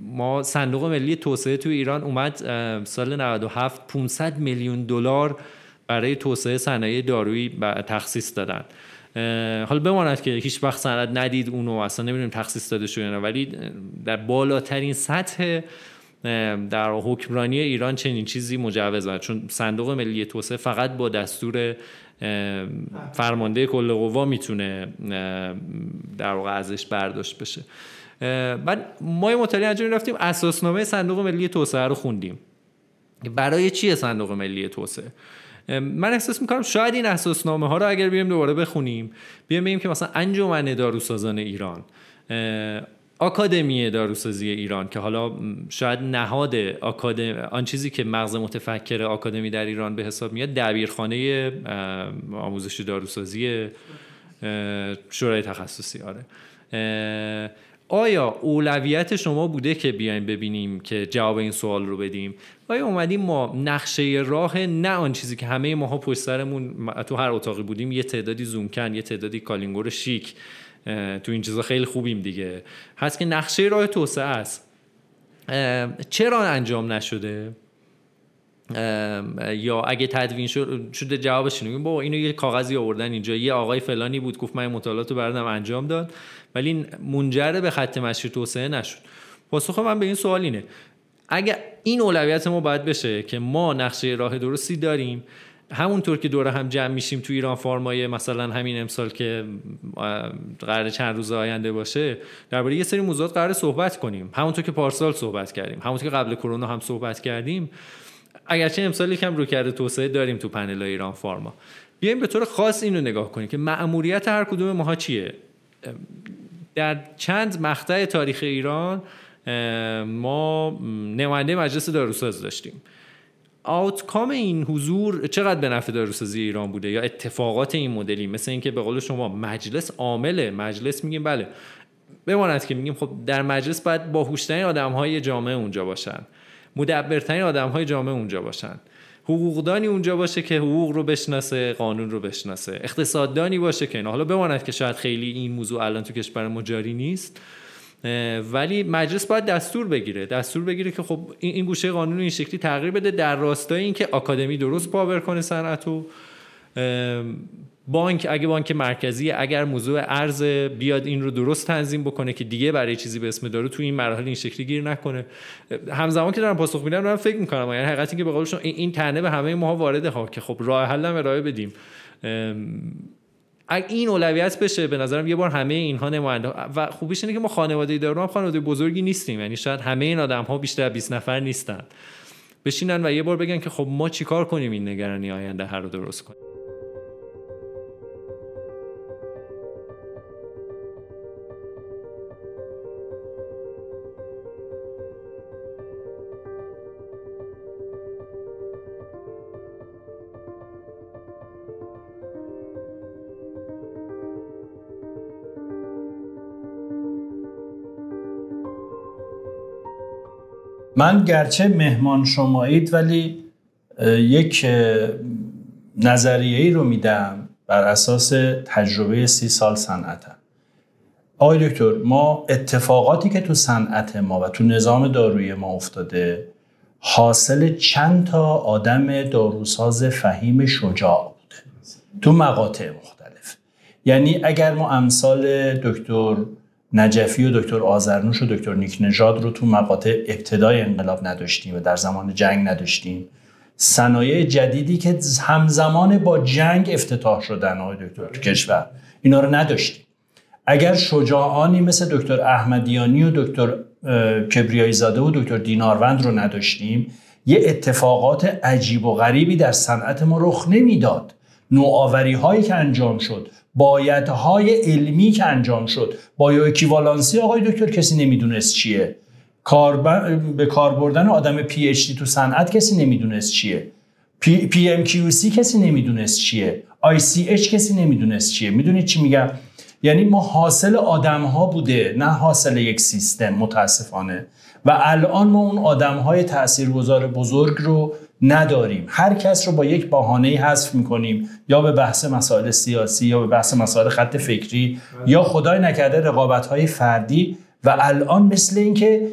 ما صندوق ملی توسعه توی ایران اومد سال 97 500 میلیون دلار برای توسعه صنایع دارویی تخصیص دادن. حالا بماند که هیچ وقت سند ندید اونو اصلا نمی‌دونیم تخصیص داده شده ولی در بالاترین سطح در حکمرانی ایران چنین چیزی مجوز چون صندوق ملی توسعه فقط با دستور فرمانده کل قوا می‌تونه در واقع ازش برداشت بشه. بعد ما یه مطالعه انجام رفتیم اساسنامه صندوق ملی توسعه رو خوندیم. برای چیه صندوق ملی توسعه؟ من احساس می‌کنم شاید این اساسنامه ها رو اگر بیایم دوباره بخونیم بیایم بگیم که مثلا انجمن داروسازان ایران آکادمی داروسازی ایران که حالا شاید نهاد آکادمی آن چیزی که مغز متفکر آکادمی در ایران به حساب میاد دبیرخانه آموزش داروسازی شورای تخصصی آره. آیا اولویت شما بوده که بیایم ببینیم که جواب این سوال رو بدیم؟ آیا اومدیم ما نقشه راه نه آن چیزی که همه ماها پشت سرمون تو هر اتاقی بودیم یه تعدادی زومکن یه تعدادی کالینگور شیک تو این چیزا خیلی خوبیم دیگه. هست که نقشه راه توسعه است. چرا انجام نشده؟ یا اگه تدوین شده جوابش اینه. با اینو یه کاغذی آوردن اینجا. یه آقای فلانی بود گفت من مطالعات رو بردم انجام داد. ولی منجر به خط مشی توسعه نشد. پاسخ من به این سوال اینه. اگه این اولویت ما باید بشه که ما نقشه راه درستی داریم همونطور که دوره هم جمع میشیم تو ایران فارمای مثلا همین امسال که قرار چند روز آینده باشه درباره یه سری موضوعات قرار صحبت کنیم. همونطور که پارسال صحبت کردیم. همونطور که قبل کرونا هم صحبت کردیم. اگرچه امسال یکم رو کرده توسعه داریم تو پنل ایران فارما. بیایم به طور خاص اینو نگاه کنیم که مأموریت هر کدوم ماها چیه؟ در چند مقطع تاریخ ایران ما نماینده مجلس داروساز داشتیم. آوتکام این حضور چقدر به نفع داروسازی ایران بوده یا اتفاقات این مدلی؟ مثل اینکه به قول شما مجلس عامله مجلس میگیم بله. بماند که میگیم خب در مجلس باید باهوشترین آدم های جامعه اونجا باشن. مدبرترین آدم های جامعه اونجا باشن. حقوقدانی اونجا باشه که حقوق رو بشناسه قانون رو بشناسه. اقتصاددانی باشه که حالا بماند که شاید خیلی این موضوع الان تو کشور ما جاری نیست. ولی مجلس باید دستور بگیره. دستور بگیره که خب این گوشه قانون این شکلی تغییر بده در راستای اینکه آکادمی درست پاور کنه صنعت بانک اگه بانک مرکزی اگر موضوع ارز بیاد این رو درست تنظیم بکنه که دیگه برای چیزی به اسم دارو تو این مراحل این شکلی گیر نکنه. همزمان که دارم پاسخ میدم دارم فکر می‌کنم. یعنی حقیقتی که به قول این تنه به همه ما وارده ها که خب راه حل ارائه بدیم. این اولویت بشه به نظرم یه بار همه اینها نماینده و خوبیش اینه که ما خانواده دارو هم خانواده بزرگی نیستیم. یعنی شاید همه این آدم ها بیشتر 20 نفر نیستن. بشینن و یه بار بگن که خب ما چیکار کنیم این نگرانی آینده هر رو درست کنیم. من گرچه مهمان شمایید ولی یک نظریه ای رو میدم بر اساس تجربه سی سال صنعتم آقای دکتر ما اتفاقاتی که تو صنعت ما و تو نظام دارویی ما افتاده حاصل چند تا آدم داروساز فهیم شجاع بوده؟ تو مقاطع مختلف. یعنی اگر ما امثال دکتر نجفی و دکتر آزرنوش و دکتر نیک نژاد رو تو مقاطع ابتدای انقلاب نداشتیم و در زمان جنگ نداشتیم. صنایع جدیدی که همزمان با جنگ افتتاح شدن آقای دکتر تو کشور اینا رو نداشتیم. اگر شجاعانی مثل دکتر احمدیانی و دکتر کبریایی زاده و دکتر دیناروند رو نداشتیم یه اتفاقات عجیب و غریبی در صنعت ما رخ نمی‌داد. نوآوری هایی که انجام شد بایدهای علمی که انجام شد. bioequivalency آقای دکتر کسی نمی‌دونست چیه. کار به کار بردن آدم PhD تو صنعت کسی نمی‌دونست چیه. P, PMQC کسی نمی‌دونست چیه. ICH کسی نمی‌دونست چیه. می‌دونید چی میگم؟ یعنی ما حاصل آدم ها بوده نه حاصل یک سیستم متاسفانه. و الان ما اون آدم های تاثیرگذار بزرگ رو نداریم. هر کس رو با یک بهانه حذف می‌کنیم. یا به بحث مسائل سیاسی یا به بحث مسائل خط فکری یا خدای نکرده رقابت های فردی. و الان مثل اینکه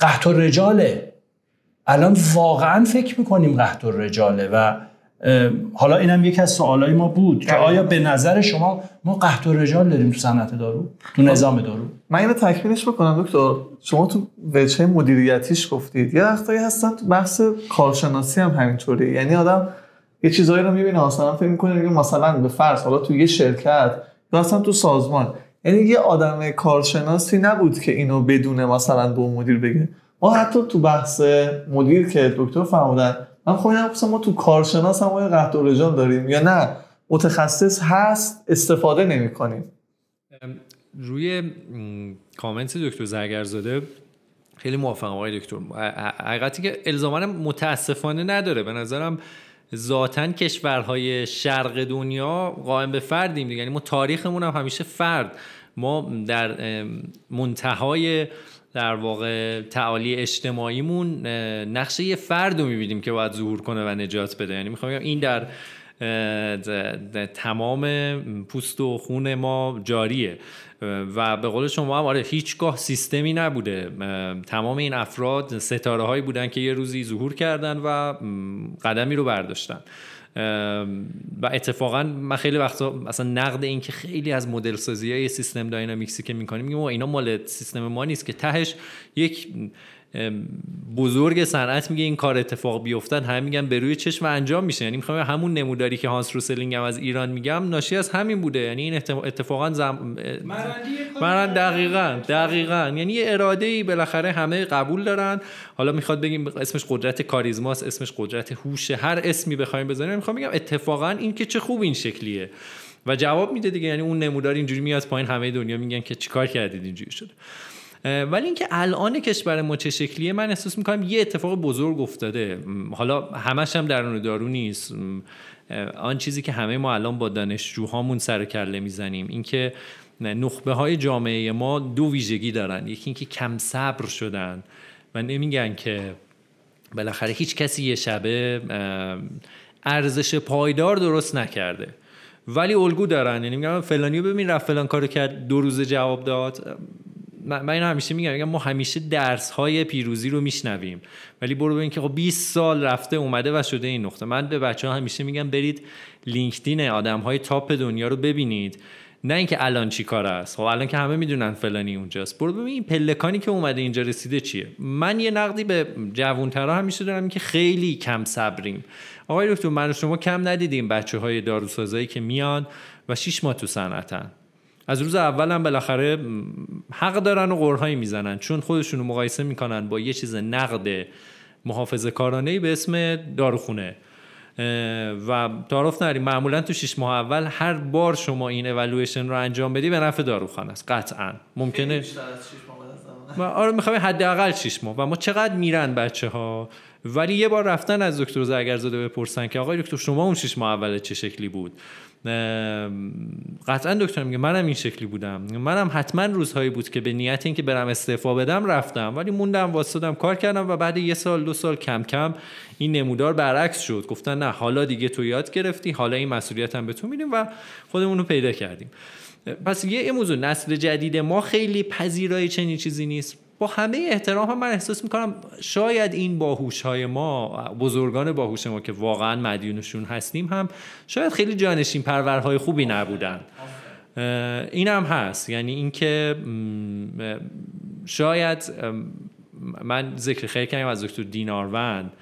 قحط و رجاله. الان واقعا فکر می‌کنیم قحط و رجاله. و حالا اینم یکی از سوالای ما بود که آیا به نظر شما ما قحط و رجال داریم تو صنعت دارو؟ تو نظام دارو؟ من اینو تکمیلش بکنم دکتر. شما تو وجه مدیریتیش گفتید. یه وقتایی هستن تو بحث کارشناسی هم همینطوری. یعنی آدم یه چیزایی رو می‌بینه مثلا فکر می‌کنه میگه مثلا به فرض حالا تو یه شرکت یا اصلا تو سازمان. یعنی یه آدم کارشناسی نبود که اینو بدونه مثلا به مدیر بگه. ما حتی تو بحث مدیر که دکتر فرمودن من خودم ما تو کارشناس هم قحط و رجال داریم یا نه؟ متخصص هست استفاده نمی کنیم روی کامنت دکتر زرگرزاده خیلی موافقم آقای دکتر. حقیقتی که الزاما متاسفانه نداره. به نظرم ذاتا کشورهای شرق دنیا قائم به فردیم دیگه. یعنی ما تاریخمون هم همیشه فرد. ما در منتهای در واقع تعالی اجتماعیمون نقشه یه فرد رو می‌بینیم که باید ظهور کنه و نجات بده. یعنی می‌خوام این در تمام پوست و خون ما جاریه. و به قول شما هم آره هیچگاه سیستمی نبوده. تمام این افراد ستاره هایی بودن که یه روزی ظهور کردن و قدمی رو برداشتن. و اتفاقا من خیلی وقتا مثلا نقد این که خیلی از مدل سازی های سیستم داینامیکسی که می‌کنیم میگم اینا مال سیستم ما نیست که تهش یک بزرگ صنعت میگه این کار اتفاق بیفتن همه میگن به روی چشم انجام میشه. یعنی می‌خوام همون نموداری که هانس روسلینگ هم از ایران میگم ناشی از همین بوده. یعنی این اتفاقا زم... من دقیقا دقیقا. یعنی یه اراده ای بالاخره همه قبول دارن. حالا می‌خواد بگیم اسمش قدرت کاریزماست اسمش قدرت هوش. هر اسمی بخوایم بزنیم می‌خوام بگم اتفاقا این که چه خوب این شکلیه. و جواب میده دیگه. یعنی اون نمودار اینجوری میاد پایین همه دنیا میگن که چیکار کردید اینجوری شده. ولی اینکه الان کشور ما چه شکلیه من احساس می‌کنم یه اتفاق بزرگ افتاده. حالا همش هم درون دارو نیست. آن چیزی که همه ما الان با دانشجوهامون سر کله می‌زنیم اینکه نخبه های جامعه ما دو ویژگی دارن. یکی اینکه کم صبر شدن و نمیگن که بالاخره هیچ کسی یه شبه ارزش پایدار درست نکرده. ولی الگو دارن. یعنی میگم فلانیو ببین رفت فلان کارو کرد دو روز جواب داد. من اینو همیشه میگم میگم ما همیشه درس های پیروزی رو میشنویم. ولی برو ببین که خب 20 سال رفته اومده و شده این نقطه. من به بچه ها همیشه میگم برید لینکدین آدم های تاپ دنیا رو ببینید. نه اینکه الان چی کار است. خب الان که همه می‌دونن فلانی اونجاست. برو ببین این پلکانی که اومده اینجا رسیده چیه. من یه نقدی به جوانترا همیشه دارم که خیلی کم صبریم. آقای دکتر من شما کم ندیدیم بچه های داروسازایی که میان و شیش ماه تو صنعتن. از روز اول هم بالاخره حق دارن و قرهایی می‌زنن. چون خودشون رو مقایسه می‌کنن با یه چیز نقد محافظه کارانه به اسم داروخونه. و تعارف نریم معمولا تو شش ماه اول هر بار شما این اولویشن رو انجام بدی به نفع داروخانه است. قطعا. ممکنه آره می‌خوام حداقل 6 ماه. و ما چقدر میرن بچه ها ولی یه بار رفتن از دکتر زرگرزاده بپرسن که آقای دکتر شما اون 6 ماه اول چه شکلی بود؟ قطعا دکتر میگه منم این شکلی بودم. منم حتما روزهایی بود که به نیت اینکه برم استعفا بدم رفتم. ولی موندم واسطم کار کردم و بعد یه سال دو سال کم کم این نمودار برعکس شد. گفتن نه حالا دیگه تو یاد گرفتی حالا این مسئولیت هم به تو میدیم و خودمون رو پیدا کردیم. پس یه موضوع نسل جدید ما خیلی پذیرای چنین چیزی نیست. با همه احترام هم من احساس می‌کنم شاید این باهوش های ما بزرگان باهوش ما که واقعا مدیونشون هستیم هم شاید خیلی جانشین پرورهای خوبی نبودن. این هم هست. یعنی اینکه شاید من ذکر خیلی کردم از دکتر دیناروند.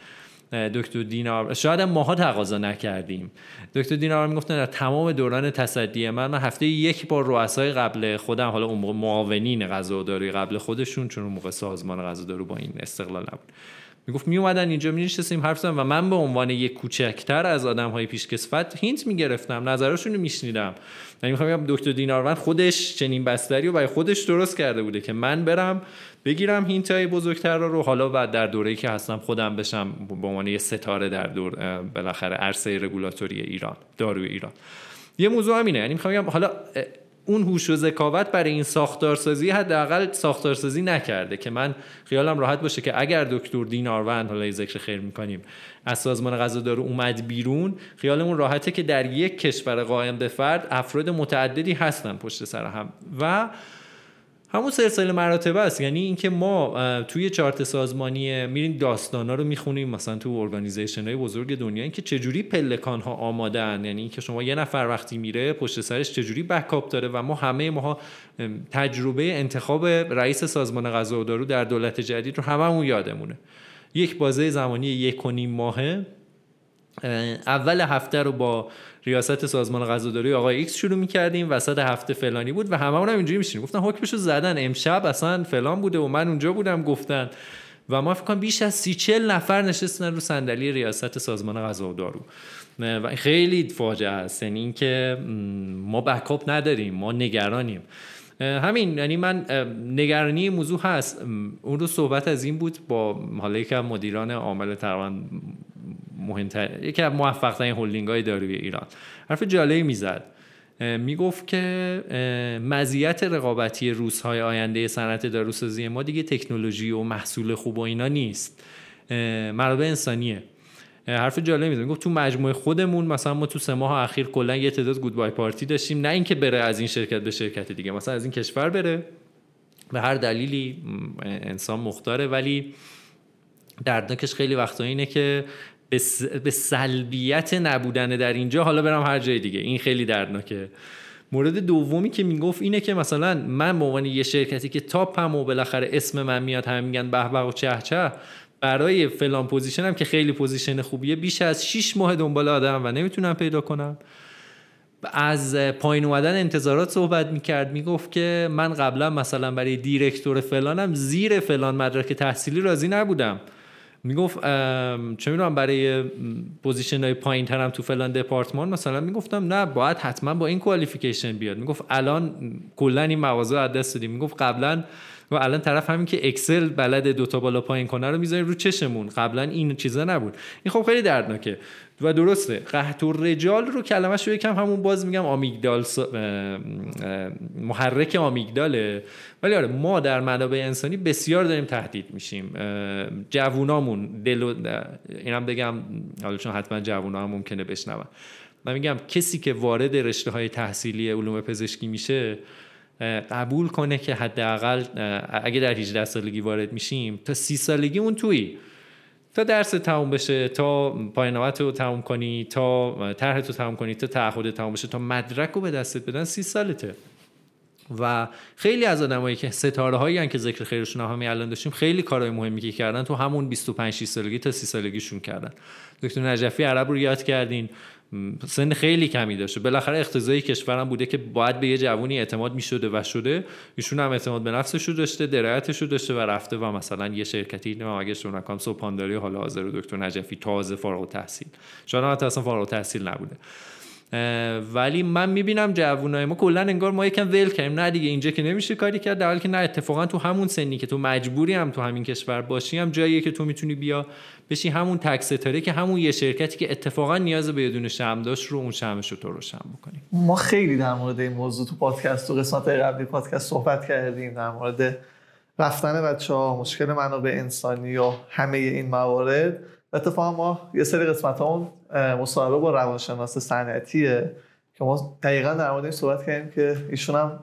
دکتر دینار شاید ماها تقاضا نکردیم. دکتر دینار می‌گفتن در تمام دوران تصدی من من هفته یک بار رؤسای قبل خودم حالا اون معاونین غذاداری قبل خودشون چون اون موقع سازمان غذاداری با این استقلال نبود. می‌گفت می اومدن اینجا می نشستیم حرف و من به عنوان یک کوچکتر از آدم های پیشکسوت هینت می‌گرفتم نظرشون رو میشنیدم. یعنی می‌خوام بگم دکتر دیناروند خودش چنین بستری رو برای خودش درست کرده بوده که من برم بگیرم هینت های بزرگتر رو حالا بعد در دوره‌ای که هستم خودم بشم به عنوان یه ستاره در دور بالاخره عرصه رگولاتوری ایران داروی ایران. یه موضوع همینه یعنی می‌خوام حالا اون هوش و ذکاوت برای این ساختارسازی حداقل ساختارسازی نکرده که من خیالم راحت باشه که اگر دکتر دیناروند حالا ذکر خیر می‌کنیم از سازمان غذادارو اومد بیرون خیالمون راحته که در یک کشور قائم به فرد افراد متعددی هستن پشت سر هم. و همون سلسله مراتب است. یعنی اینکه ما توی چارت سازمانی میریم داستانا رو می‌خونیم مثلا تو ارگانیزیشن های بزرگ دنیا اینکه چجوری پلکان ها آمادن یعنی اینکه شما یه نفر وقتی میره پشت سرش چجوری بکاپ داره و ما همه ما تجربه انتخاب رئیس سازمان غذا و دارو در دولت جدید رو هممون یادمونه. یک بازه زمانی یک و نیم ماهه. اول هفته رو با ریاست سازمان غذا دارو آقای X شروع می‌کردیم وسط هفته فلانی بود و هممون هم اینجوری میشینیم. گفتن حکمشو زدن. امشب اصلا فلان بوده و من اونجا بودم گفتن. و ما فکر کنم بیش از سی چل نفر نشستن رو صندلی ریاست سازمان غذا و دارو و خیلی فاجعه است. یعنی اینکه ما backup نداریم ما نگرانیم. همین یعنی من نگرانی موضوع هست. اون رو صحبت از این بود با حالا یکم مدیران عامل تقریبا مهمتر یکی از موفق ترین هلدینگ های داروی ایران. حرف جالبی می‌زد. می‌گفت که مزیت رقابتی روزهای آینده صنعت داروسازی ما دیگه تکنولوژی و محصول خوب و اینا نیست. منابع انسانیه. حرف جالبی می‌زنه. می‌گفت تو مجموعه خودمون مثلا ما تو سه ماه اخیر کلا یه تعداد گودبای پارتی داشتیم. نه اینکه بره از این شرکت به شرکت دیگه مثلا از این کشور بره. به هر دلیلی انسان مختاره. ولی دردناکش خیلی وقتا اینه که به سلبیت نبودن در اینجا حالا برم هر جای دیگه. این خیلی دردناکه. مورد دومی که می‌گفت اینه که مثلا من به عنوان یه شرکتی که top م و بالاخره اسم من میاد هم میگن به به و چه چه برای فلان position م که خیلی position خوبیه بیش از 6 ماه دنبال آدم و نمی‌تونم پیدا کنم از پایین اومدن انتظارات صحبت می‌کرد می‌گفت که من قبلا مثلا برای director فلانم زیر فلان مدرک تحصیلی راضی نبودم. می‌گفت چه می‌دونم برای position های پایین ترم تو فلان دپارتمان مثلا می‌گفتم نه باید حتما با این qualification بیاد. می‌گفت الان کلا این مواضع از دست دادیم می‌گفت قبلا و الان طرف همین که اکسل بلد دوتا بالا پایین کنه رو می‌ذاریم رو چشمون. قبلا این چیزا نبود. این خب خیلی دردناکه. و درسته. قحط الرجال رو کلمش رو یکم همون باز میگم آمیگدال محرک آمیگداله. ولی آره ما در منابع انسانی بسیار داریم تهدید میشیم. جوونامون دل اینم بگم حالا چون حتما جوونا هم ممکنه بشنون من میگم کسی که وارد رشته های تحصیلی علوم پزشکی میشه قبول کنه که حداقل اگه در 18 سالگی وارد میشیم تا سی سالگی اون توی تا درس تموم بشه تا پایانات رو تموم کنی تا طرح رو تموم کنی تا تعهد تموم بشه تا مدرک رو به دستت بدن سی سالته. و خیلی از آدمایی که ستاره هایی که ذکر خیرشون همین الان داشتیم خیلی کارهای مهمی که کردن تو همون 25 6 سالگی تا 30 سالگیشون کردن. دکتر نجفی عرب رو یاد کردین. سن خیلی کمی داشته. بالاخره اقتضای کشورم بوده که باید به یه جوونی اعتماد می‌شده و شده. ایشون هم اعتماد به نفسش رو داشته درایتش رو داشته و رفته و مثلا یه شرکتی نه اگه شما نکنم سوپانداری حالا حاضر دکتر نجفی تازه فارغ التحصیل شاید اصلا فارغ التحصیل نبوده. ولی من می‌بینم جوونای ما کلا انگار ما یکم ول کردیم. نه دیگه اینجا که نمیشه کاری کرد در حالی که نه اتفاقا تو همون سنی که تو مجبوری هم تو همین کشور باشی هم جاییه که تو می‌تونی بیا بشی همون تک ستاره که همون یه شرکتی که اتفاقا نیاز به یه دونه شم داشت رو اون شمش رو تو رو شم بکنیم ما خیلی در مورد این موضوع تو پادکست تو قسمت قبلی پادکست صحبت کردیم. در مورد رفتن بچه ها مشکل منابع انسانی و همه این موارد. اتفاقا ما یه سری قسمت همون مصاحبه با روانشناس صنعتیه که ما دقیقا در مورد این صحبت کردیم که ایشون هم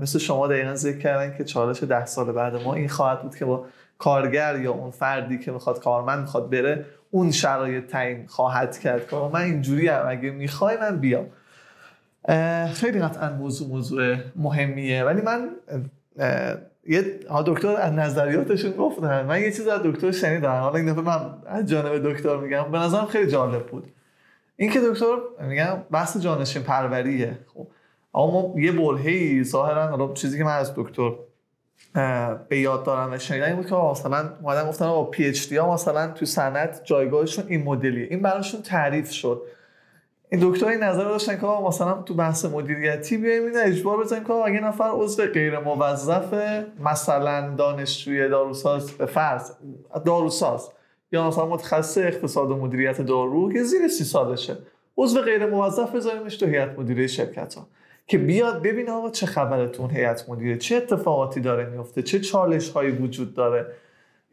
مثل شما دقیقا ذکر کردن که چالش ده سال بعد ما این خواهد بود که با کارگر یا اون فردی که می‌خواد کارمند می‌خواد بره اون شرایط تعیین خواهد کرد. که من اینجوری هم اگه می‌خوای من بیام. خیلی قطعا موضوع موضوع مهمیه. ولی من یه دکتر از نظریاتشون گفتن. من یه چیز از دکتر شنیدم. حالا این دفعه من از جانب دکتر میگم. به نظرم خیلی جالب بود. این که دکتر میگم بحث جانشین پروریه. خب. اما یه برهی ظاهرا حالا چیزی که من از دکتر به یاد دارم و شنیدم این بود که مثلا اومدن گفتن با پی اچ دی ها مثلا تو صنعت جایگاهشون این مدلیه. این براشون تعریف شد. این دکتر این نظر داشتن که مثلا تو بحث مدیریتی بیایم این اجبار بزنیم که اگه نفر عضو غیر موظف مثلا دانشجوی داروساز به فرض داروساز یا مثلا متخصص اقتصاد و مدیریت دارو که زیر سی سالشه عضو غیر موظف بذاریمش تو هیئت مدیره شرکت ها که بیاد ببین آقا چه خبرتون هیئت مدیره چه اتفاقاتی داره میفته چه چالش هایی وجود داره.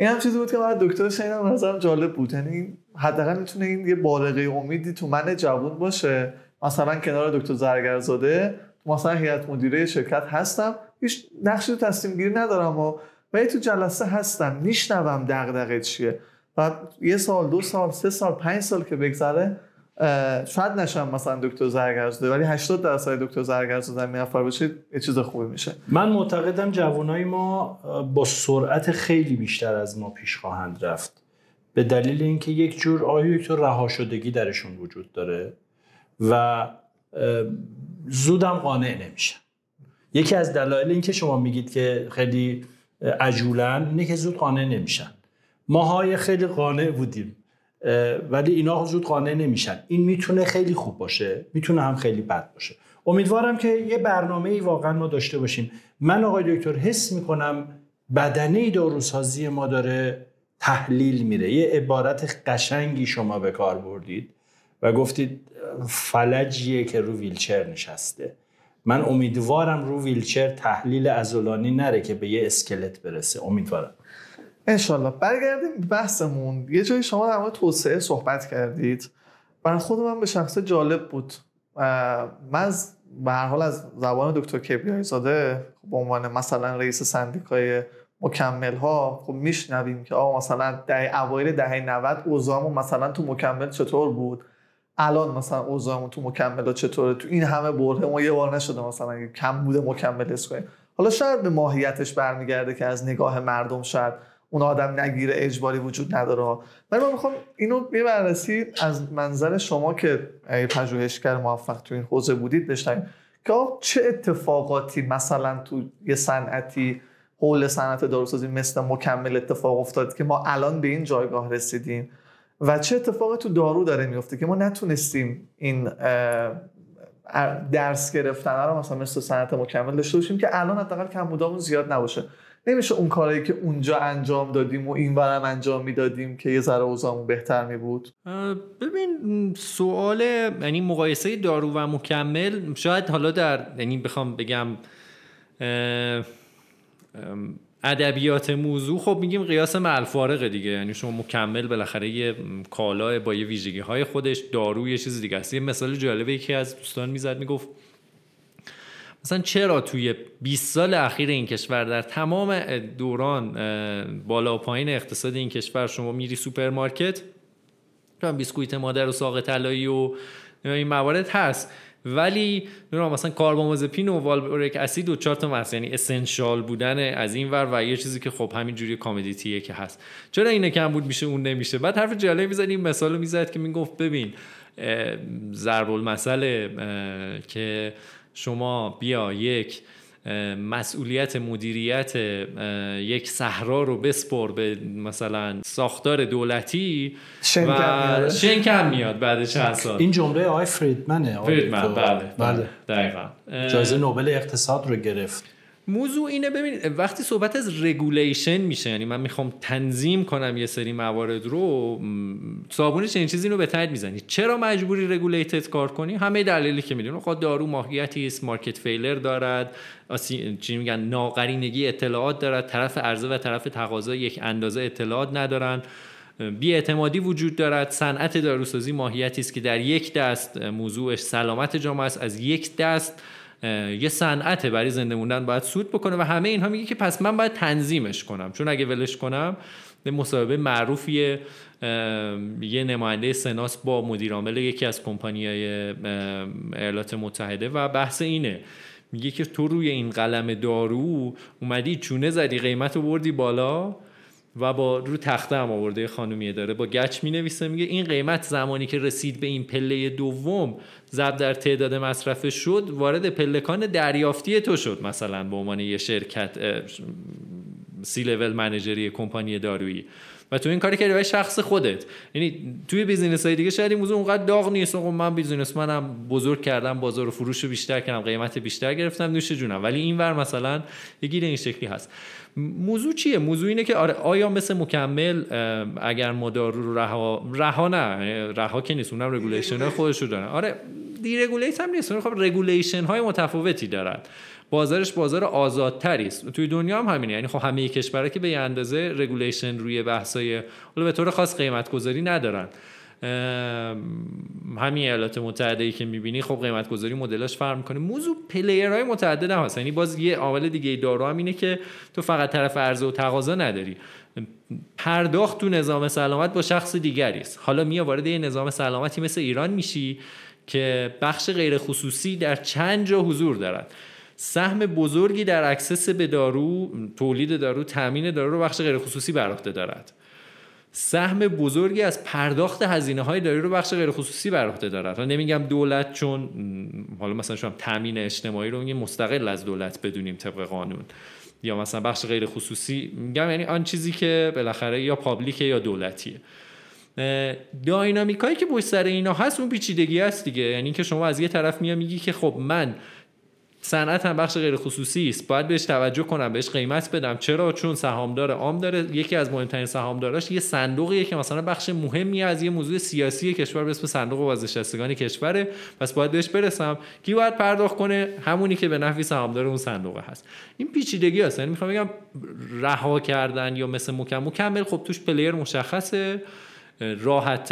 این هم چیزی بود که من دکتر شنیدم نظرم جالب بود. یعنی حداقل می‌تونه این یه بالغه امیدی تو من جوون باشه. مثلا کنار دکتر زرگرزاده مثلا هیئت مدیره شرکت هستم. هیچ نقشی تو تصمیم گیری ندارم و ولی تو جلسه هستم. میشنوم دغدغه چیه. و یه سال دو سال سه سال پنج سال که بگذره شاید نشم مثلا دکتر زرگرزاده ولی 80 درصد دکتر زرگرزاده میافر باشه یه چیز خوبی میشه. من معتقدم جوانای ما با سرعت خیلی بیشتر از ما پیش خواهند رفت. به دلیل اینکه یک جور آیا یک رها شدگی درشون وجود داره و زودم قانع نمیشن. یکی از دلایل اینکه شما میگید که خیلی عجولن اینه که زود قانع نمیشن. ماهای خیلی قانع بودیم. ولی اینا زود قانع نمیشن. این می‌تونه خیلی خوب باشه می‌تونه هم خیلی بد باشه. امیدوارم که یه برنامه ای واقعا ما داشته باشیم. من آقای دکتر حس می‌کنم بدنه داروسازی ما داره تحلیل میره. یه عبارت قشنگی شما به کار بردید و گفتید فلجیه که رو ویلچر نشسته. من امیدوارم رو ویلچر تحلیل ازولانی نره که به یه اسکلت برسه. امیدوارم. انشالله. برگردیم بحثمون. یه جایی شما در مورد توسعه صحبت کردید. برای خود من به شخص جالب بود. من از به هر حال از زبان دکتر کبریایی زاده به عنوان مثلا رئیس سندیکای مکمل ها خب میشنویم که آقا مثلا دهه اوایل دهه 90 اوضاعمون مثلا تو مکمل چطور بود؟ الان مثلا اوضاعمون تو مکمل چطوره؟ تو این همه بره ما یه بار نشده مثلا کم بوده مکمل کنیم حالا شاید به ماهیتش برمیگرده که از نگاه مردم شاید اون آدم نگیره اجباری وجود نداره. ولی من می‌خوام اینو یه بررسی از منظر شما که پژوهشگر موفق تو این حوزه بودید بشنویم. که چه اتفاقاتی مثلا تو یه صنعتی حول صنعت داروسازی مثل مکمل اتفاق افتاد که ما الان به این جایگاه رسیدیم؟ و چه اتفاقی تو دارو داره میفته که ما نتونستیم این درس گرفتن رو مثلا مثل صنعت مکمل داشته باشیم که الان حداقل کمبودامون زیاد نباشه. نمیشه اون کاری که اونجا انجام دادیم و این برم انجام می‌دادیم که یه ذره اوضاعمون بهتر می بود ببین سوال یعنی مقایسه دارو و مکمل شاید حالا در یعنی بخوام بگم ادبیات موضوع خب میگیم قیاس مع‌الفارقه دیگه. یعنی شما مکمل بالاخره یه کالا با یه ویژگی های خودش دارو یه چیز دیگه است. یه مثال جالبه یکی از دوستان می‌زد می‌گفت مثلا چرا توی 20 سال اخیر این کشور در تمام دوران بالا و پایین اقتصاد این کشور شما میری سوپرمارکت بیسکویت مادر و ساقه طلایی و این موارد هست. ولی مثلا کاربامازپین و والبوریک اسید و چهار تا یعنی اسنشال بودن از این ور و یه چیزی که خب همین جوری کامدیتیه که هست. چرا اینه کم بود میشه اون نمیشه؟ بعد حرف جالب می‌زنیم مثال می‌زد که می‌گفت ببین ضرب المثل که شما بیا یک مسئولیت مدیریت یک صحرا رو بسپر به مثلا ساختار دولتی و شنکم میاد بعد چند سال. این جمله آقای فریدمنه. فریدمن بله بله. دقیقا. جایزه نوبل اقتصاد رو گرفت. موضوع اینه ببین وقتی صحبت از regulation میشه یعنی من می‌خوام تنظیم کنم یه سری موارد رو صابون چنین چیزی رو به تایید می‌زنی. چرا مجبوری regulated کار کنی؟ همه دلیلی که می‌دونی. خود دارو ماهیتی است market failure دارد چی میگن ناقرینگی اطلاعات دارد. طرف عرضه و طرف تقاضا یک اندازه اطلاعات ندارن. بیاعتمادی وجود دارد. صنعت داروسازی ماهیتی است که در یک دست موضوعش سلامت جامعه است از یک دست یه صنعت برای زنده موندن باید سود بکنه و همه اینها میگه که پس من باید تنظیمش کنم. چون اگه ولش کنم به مصاحبه معروفی یه نماینده سناس با مدیر عامل یکی از کمپانی‌های ایالات متحده و بحث اینه. میگه که تو روی این قلم دارو اومدی چونه زدی قیمت رو بردی بالا. و با رو تخته هم آورده خانومیه داره. با گچ می نویسه میگه این قیمت زمانی که رسید به این پله دوم ضرب در تعداد مصرفه شد وارد پلکان دریافتی تو شد مثلا به عنوان یه شرکت C-level manager ی کمپانی دارویی. و تو این کاری کردی برای شخص خودت. یعنی توی business های دیگه شاید این موضوع اونقدر داغ نیست. خب من business منم بزرگ کردم بازار و فروش رو بیشتر کردم قیمت بیشتر گرفتم نوش جونم. ولی این ور مثلا یه گیر این شکلی هست. موضوع چیه؟ موضوع اینه که آره آیا مثل مکمل اگر ما دارو رو رها رها نه رها که نیست اونم regulation های خودش رو دارن. آره deregulate هم نیست. خب regulation های متفاوتی دارن. بازارش بازار آزادتری است. توی دنیا هم همینه. یعنی خب همه کشورها که به اندازه regulation روی بحثای حالا به طور خاص قیمت گذاری ندارن. همین ایالات متحده ای که می‌بینی خب قیمت گذاری مدلاش فرق می‌کنه. موضوع player های متعدد هم هست. یعنی باز یه عامل دیگه دارو هم اینه که تو فقط طرف عرضه و تقاضا نداری. پرداخت تو نظام سلامت با شخص دیگری است. حالا میای وارد یه نظام سلامتی مثل ایران میشی که بخش غیر خصوصی در چند جا حضور دارد. سهم بزرگی در access به دارو تولید دارو تامین دارو رو بخش غیر خصوصی بر عهده دارد. سهم بزرگی از پرداخت هزینه های دارو رو بخش غیر خصوصی بر عهده دارد و نمیگم دولت چون حالا مثلا شما تامین اجتماعی رو میگیم مستقل از دولت بدونیم طبق قانون. یا مثلا بخش غیر خصوصی میگم یعنی آن چیزی که بالاخره یا پابلیکه یا دولتیه. داینامیکایی که پشت سر اینا هست اون پیچیدگی هست دیگه. یعنی که شما از یه طرف میاد میگی که خب من صنعت هم بخش غیر خصوصی است. باید بهش توجه کنم بهش قیمت بدم. چرا؟ چون سهامدار عام داره. یکی از مهمترین سهامداراش یه صندوقیه که مثلا بخش مهمی از یه موضوع سیاسی کشور به اسم صندوق بازنشستگان کشوره. پس باید بهش برسم. کی باید پرداخت کنه؟ همونی که به نفع سهامدار اون صندوق هست. این پیچیدگی هست. یعنی می‌خوام بگم رها کردن یا مثل مکمل مکمل خب توش player مشخصه راحت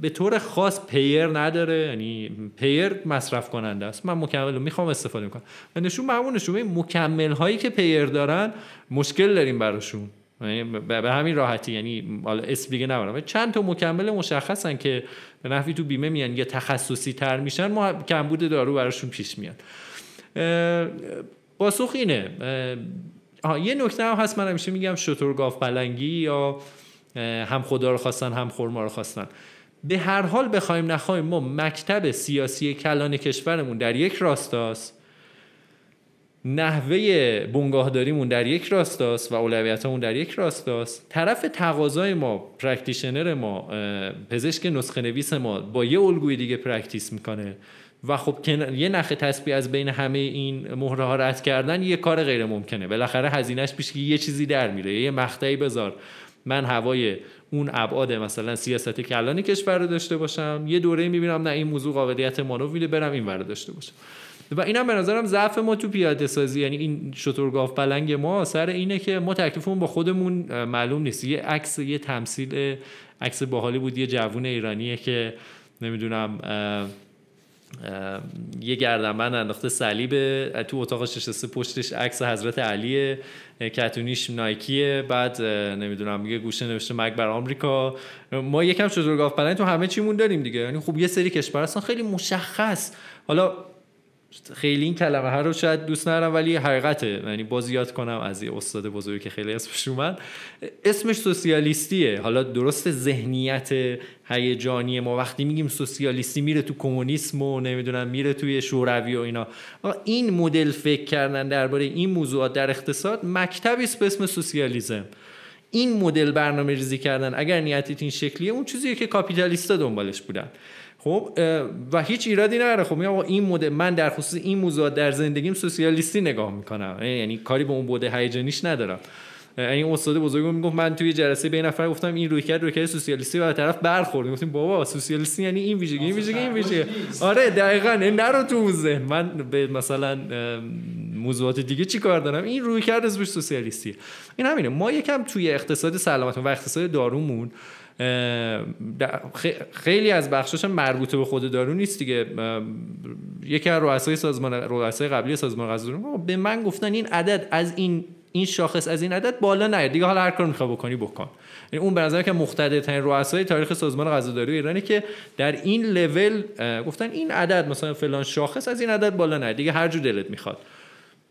به طور خاص payer نداره یعنی payer مصرف کننده است. من مکمل رو می‌خوام استفاده کنم و نشون معمول نشون مکمل هایی که payer دارن مشکل داریم براشون. یعنی به همین راحتی. یعنی حالا اسم دیگه نبرم چند تا مکمل مشخصن که به نحوی تو بیمه میان یا تخصصی تر میشن ما کمبود دارو براشون پیش میاد. پاسخ اینه. یه نکته هم هست من همیشه میگم شترگاو پلنگی یا هم خدا رو خواستن هم خرما رو خواستن. به هر حال بخوایم نخواهیم ما مکتب سیاسی کلان کشورمون در یک راستاست. نحوه بنگاهداریمون در یک راستاست و اولویتمون در یک راستاست. طرف تقاضای ما practitioner ما پزشک نسخه نویس ما با یه الگوی دیگه practice می‌کنه. و خب یه نخ تسبیح از بین همه این مهره ها رد کردن یه کار غیر ممکنه بالاخره هزینهش پیش یه چیزی در میره یه مقطعی بذار. من هوای اون ابعاد مثلا سیاست کلانی کشور رو داشته باشم یه دوره می‌بینم نه این موضوع قابلیت مانور برم این ور داشته باشم. و اینم به نظرم ضعف ما تو پیاده سازی یعنی این شترگاو پلنگ ما سر اینه که ما تکلیفمون با خودمون معلوم نیست. یه عکس یه تمثیل عکس باحالی بود یه جوون ایرانیه که نمی‌دونم یه گردنبند انداخته صلیب تو اتاقش نشسته پشتش عکس حضرت علی کتونیش نایکیه بعد نمی‌دونم یه گوشه نوشته مرگ بر آمریکا. ما یکم شجرگاف پلنگ تو همه چیمون داریم دیگه. یعنی خب یه سری کشور هستن خیلی مشخص. حالا خیلی این کلمه ها رو شاید دوست ندارم ولی حقیقته. یعنی باز یاد کنم از یه استاد بزرگی که خیلی اسمش اومد. اسمش سوسیالیستیه. حالا درست ذهنیت هیجانی ما وقتی میگیم سوسیالیستی میره تو کمونیسم و نمی‌دونم میره توی شوروی و اینا. این مدل فکر کردن درباره این موضوعات در اقتصاد مکتبی است به اسم سوسیالیسم این مدل برنامه ریزی کردن اگر نیتت این شکلیه اون چیزیه که کاپیتالیستا دنبالش بودن. خب و هیچ ایرادی نداره. خب میگم این مدل من در خصوص این موضوع در زندگیم سوسیالیستی نگاه می‌کنم. یعنی کاری به اون بوده هیجانیش ندارم. این استاد بزرگم می‌گفت من توی جلسه به نفر گفتم این روی کرد روی کرد سوسیالیستی و طرف برخورد گفتیم بابا سوسیالیستی یعنی این ویژگی این ویژگی این ویژگی. آره دقیقاً. نرو تو ذهن. من به مثلا موضوعات دیگه چی کار دارم؟ این روی کرد از سوسیالیستی. این همینه. ما یکم توی اقتصاد سلامت و اقتصاد دارومون خیلی از بخشش مربوطه به خود دارو نیست دیگه. یکی از رؤسای سازمان رؤسای قبلی سازمان غذایی به من گفتن این عدد از این این شاخص از این عدد بالا نیاد. دیگه حالا هر کار می‌خوای بکنی بکن. یعنی اون به نظر که مقتدرترین رؤسای تاریخ سازمان غذاداری ایرانی که در این لول گفتن این عدد مثلا فلان شاخص از این عدد بالا نیاد. دیگه هر جور دلت می‌خواد.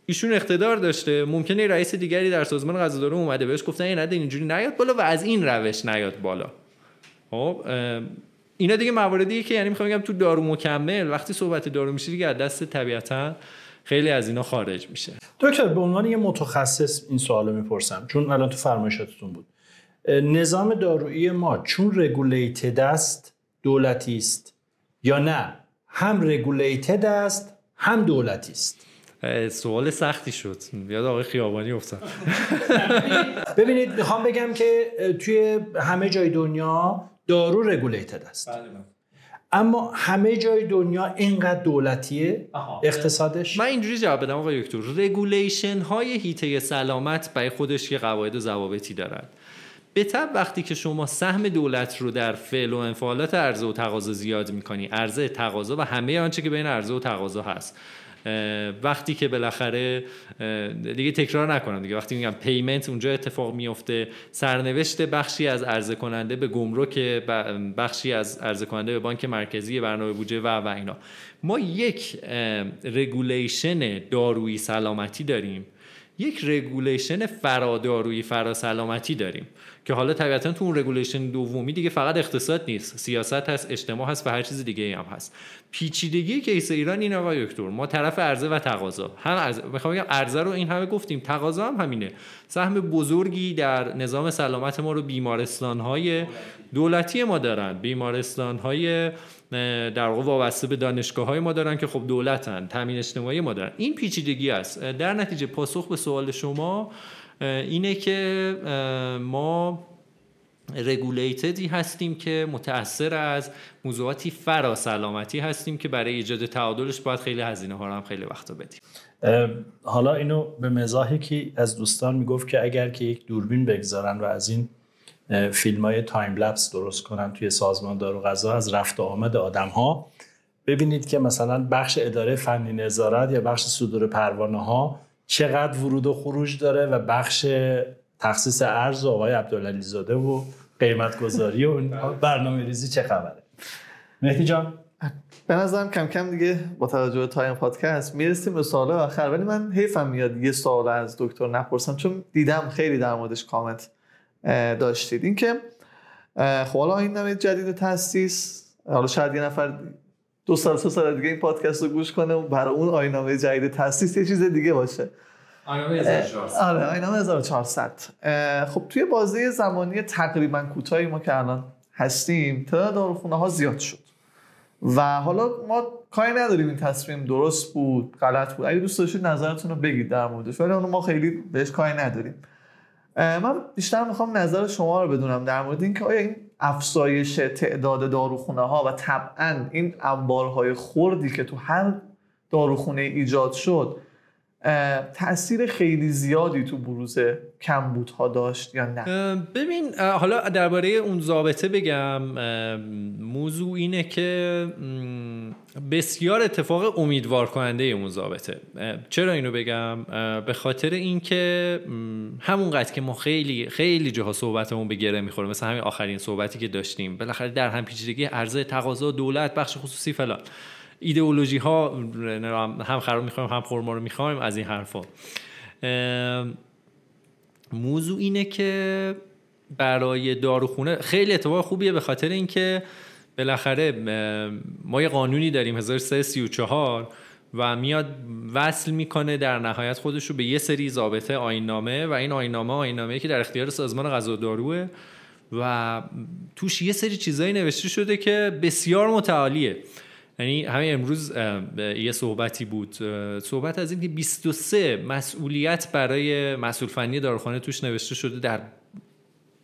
ایشون اقتدار داشته. ممکنه رئیس دیگری در سازمان غذاداری اومده بهش گفتن این عدد اینجوری نیاد بالا و از این روش نیاد بالا. خب اینا دیگه مواردیه که یعنی می‌خوام بگم تو دارو مکمل وقتی صحبت دارو میشه دیگه از دست طبیعتا خیلی از اینا خارج میشه. دکتر به عنوان یه متخصص این سوالو می‌پرسم. چون الان تو فرمایشاتتون بود. نظام دارویی ما چون رگولیتد است دولتی است یا نه؟ هم رگولیتد است هم دولتی است. سوال سختی شد یاد آقای خیابانی افتاد ببینید می‌خوام بگم که توی همه جای دنیا دارو رگولیتد است. اما همه جای دنیا اینقدر دولتیه اقتصادش من اینجوری جواب بدم آقای دکتر regulation های حیطه سلامت برای خودش یه قواعد و ضوابطی دارد. به طب وقتی که شما سهم دولت رو در فعل و انفعالات عرضه و تقاضا زیاد می‌کنی عرضه تقاضا و همه آنچه که بین عرضه و تقاضا هست. وقتی که بالاخره دیگه تکرار نکنم دیگه. وقتی میگم payment اونجا اتفاق میفته سرنوشت بخشی از عرضه کننده به گمرک بخشی از عرضه کننده به بانک مرکزی برنامه بودجه و و اینا. ما یک regulation دارویی سلامتی داریم. یک regulation فرادارویی فراسلامتی داریم. که حالا طبیعتا تو اون regulation دومی دیگه فقط اقتصاد نیست سیاست هست اجتماع هست و هر چیز دیگه هم هست. پیچیدگی case ایران اینه آقای دکتر ما طرف عرضه و تقاضا. هم عرضه می‌خوام بگم عرضه رو این همه گفتیم تقاضا هم همینه. سهم بزرگی در نظام سلامت ما رو بیمارستان های دولتی ما دارن. بیمارستان های در واقع وابسته به دانشگاه های ما دارن که خب دولتن تامین اجتماعی ما دارن. این پیچیدگی است. در نتیجه پاسخ به سوال شما اینه که ما رگولیتدی هستیم که متأثر از موضوعاتی فرا سلامتی هستیم که برای ایجاد تعادلش باید خیلی هزینه ها هم خیلی وقت بدیم. حالا اینو به مزاحی که از دوستان می‌گفت که اگر که یک دوربین بگذارن و از این فیلم های time lapse درست کنن توی سازمان دارو غذا از رفت و آمد آدم ها ببینید که مثلا بخش اداره فنی نظارت یا بخش صدور پروانه ها چقدر ورود و خروج داره و بخش تخصیص ارز و آقای عبدالعلی زاده و قیمت گذاری و برنامه ریزی چه خبره؟ مهدی جان. به نظرم کم کم دیگه با توجه به time پادکست می‌رسیم به سوال آخر ولی من حیفم میاد یه سوال از دکتر نپرسم چون دیدم خیلی در موردش کامنت داشتید. اینکه خب حالا این نمید جدید تاسیس حالا شاید یه نفر دو سال سه سال دیگه این پادکست رو گوش کنه و برای اون آینامه جدید تاسیس یه چیز دیگه باشه. آینامه 1400 آره آینامه 1400 خب توی بازه زمانی تقریبا کوتاهی ما که الان هستیم تعداد داروخونه ها زیاد شد. و حالا ما کاری نداریم این تصمیم درست بود غلط بود. اگه دوست داشتید نظرتون رو بگید در موردش ولی ما خیلی بهش کاری نداریم. من بیشتر می‌خوام نظر شما رو بدونم در مورد اینکه آیا این افزایش تعداد داروخونه ها و طبعا این انبارهای خوردی که تو هر داروخونه ایجاد شد تاثیر خیلی زیادی تو بروز کمبودها داشت یا نه؟ ببین حالا درباره اون ضابطه بگم موضوع اینه که بسیار اتفاق امیدوار کننده اون ضابطه. چرا اینو بگم؟ به خاطر اینکه همونقدر که ما خیلی خیلی جاها صحبتمون به گره می‌خوره مثل همین آخرین صحبتی که داشتیم. بالاخره در هم پیچیدگی عرضه تقاضا دولت بخش خصوصی فلان. ایدئولوژی ها هم خراب می‌خوایم هم خورما رو می‌خوایم از این حرفا. موضوع اینه که برای داروخونه خیلی اتفاق خوبیه به خاطر اینکه بالاخره ما یه قانونی داریم 1334 و میاد وصل می‌کنه در نهایت خودش رو به یه سری ضابطه آینامه و این آینامه آینامه که در اختیار سازمان غذا داروه. و توش یه سری چیزایی نوشته شده که بسیار متعالیه. یعنی همین امروز یه صحبتی بود. صحبت از این که 23 مسئولیت برای مسئول فنی داروخانه توش نوشته شده در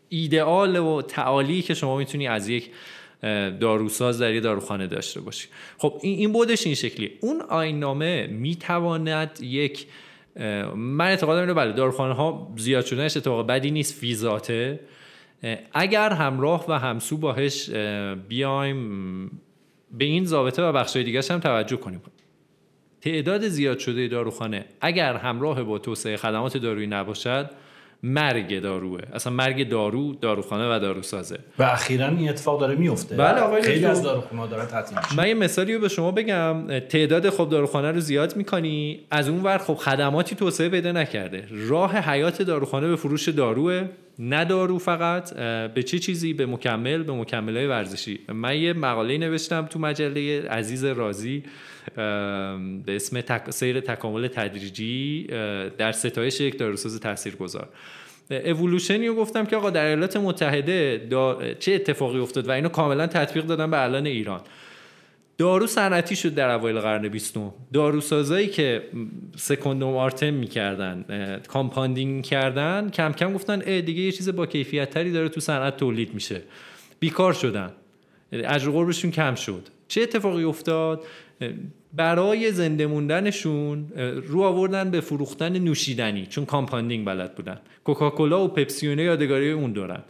ایدئال و تعالی که شما می‌تونی از یک داروساز در یه داروخانه داشته باشی. خب این بودش این شکلی. اون آینامه می‌تواند یک من اعتقادم اینه بله داروخانه ها زیاد شدنش اتفاق بدی نیست فیزاته اگر همراه و همسو باهش بیایم به این ضابطه و بخشای دیگه هم توجه کنیم. تعداد زیاد شده داروخانه اگر همراه با توسعه خدمات دارویی نباشد مرگ داروه. اصلا مرگ دارو داروخانه و داروسازه. و اخیرا این اتفاق داره میفته بله آقای خیلی. از داروخانه‌ها دارن تعطیل میشه من یه مثالی رو به شما بگم. تعداد خب داروخانه رو زیاد می‌کنی. از اون ور خب خدماتی توسعه پیدا نکرده. راه حیات داروخانه به فروش داروه. نه دارو فقط. به چه چیزی؟ به مکمل به مکمل ورزشی. من یه مقاله نوشتم تو مجله عزیز رازی. به اسم تک... سیر تکامل تدریجی در ستایش یک داروساز تاثیرگذار. اولوشنی رو گفتم که آقا در ایالات متحده دا- چه اتفاقی افتاد و اینو کاملا تطبیق دادن به الان ایران. دارو صنعتی شد در اوایل قرن بیستم. داروسازایی که secundum artem می‌کردن compounding کردن کم کم گفتن اه دیگه یه چیز با کیفیت تری داره تو صنعت تولید میشه. بیکار شدن. اجر و قربشون کم شد. چه اتفاقی افتاد؟ برای زنده موندنشون رو آوردن به فروختن نوشیدنی چون compounding بلد بودن. کوکاکولا و پپسی و اینا یادگاری اون دورن.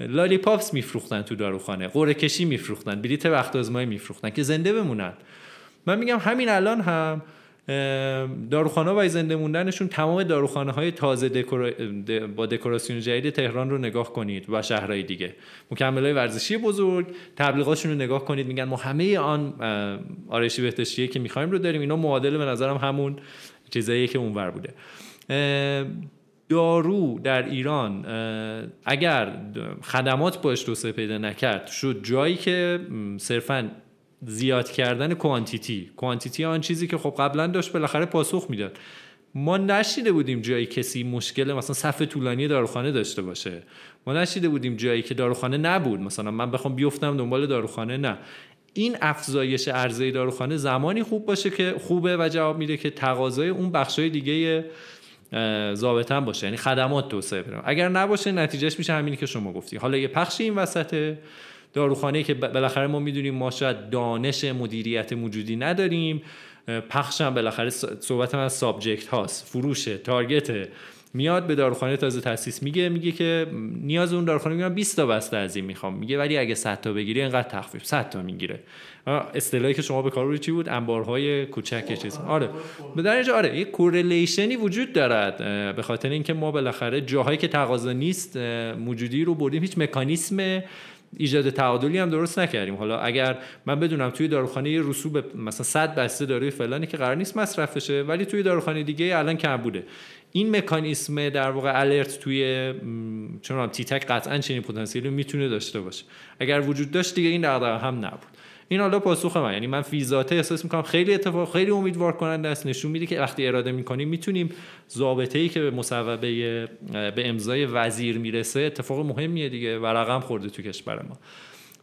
lollipops میفروختن تو داروخانه قرعه کشی میفروختن بلیت بخت آزمایی میفروختن که زنده بمونن. من میگم همین الان هم داروخانه و زنده موندنشون تمام داروخانه های تازه دکورا... با دکوراسیون جدید تهران رو نگاه کنید و شهرهای دیگه. مکمل های ورزشی بزرگ تبلیغاتشون رو نگاه کنید. میگن ما همه آن آرایشی بهداشتیه که می‌خوایم رو داریم. اینا معادل به نظرم همون چیزاییه که اونور بوده. دارو در ایران اگر خدمات باش توسعه پیدا نکرد شد جایی که صرفا زیاد کردن کوانتیتی. کوانتیتی آن چیزی که خب قبلا داشت بالاخره پاسخ می‌داد. ما نشیده بودیم جایی کسی مشکل مثلا صف طولانی داروخانه داشته باشه. ما نشنیده بودیم جایی که داروخانه نبود. مثلا من بخوام بیفتم دنبال داروخانه نه. این افزایش عرضه داروخانه زمانی خوب باشه که خوبه و جواب میده که تقاضای اون بخشای دیگه اه، ضابطن باشه. یعنی خدمات توسعه پیدا اگر نباشه نتیجهش میشه همینی که شما گفتی. حالا یه پخشی این وسطه. داروخانه که بالاخره ما می‌دونیم ما شاید دانش مدیریت موجودی نداریم اه، پخش هم بالاخره صحبت من از subject هاست. فروشه target میاد به داروخانه تازه تاسیس میگه میگه که نیاز اون داروخانه میگه من 20 تا بسته از این می‌خوام. میگه ولی اگه 100 تا بگیری اینقدر تخفیف 100 تا می‌گیره. اصطلاحی که شما به کار چی بود؟ انبارهای کوچک چیز. آره. به در اینجا آره یه کورلیشنی وجود دارد به خاطر اینکه ما بالاخره جاهایی که تقاضا نیست موجودی رو بردیم هیچ مکانیسم ایجاد تعادلی هم درست نکردیم. حالا اگر من بدونم توی داروخانه یه رسوب مثلا 100 بسته داروی فلانی که قرار نیست مصرف بشه ولی توی داروخانه دیگه الان کم بوده. این مکانیسم در واقع الرت توی چون تیتک قطعا چنین پتانسیلی می‌تونه داشته باشه. اگر وجود داشت دیگه این دغدغه هم نبود. این حالا پاسخ من. یعنی من فی ذاته احساس می‌کنم خیلی اتفاق خیلی امیدوار کننده است. نشون میده که وقتی اراده می‌کنیم می‌تونیم ضابطه ای که به مصوبه به امضای وزیر می‌رسه اتفاق مهمیه دیگه و رقم خورده تو کشور ما.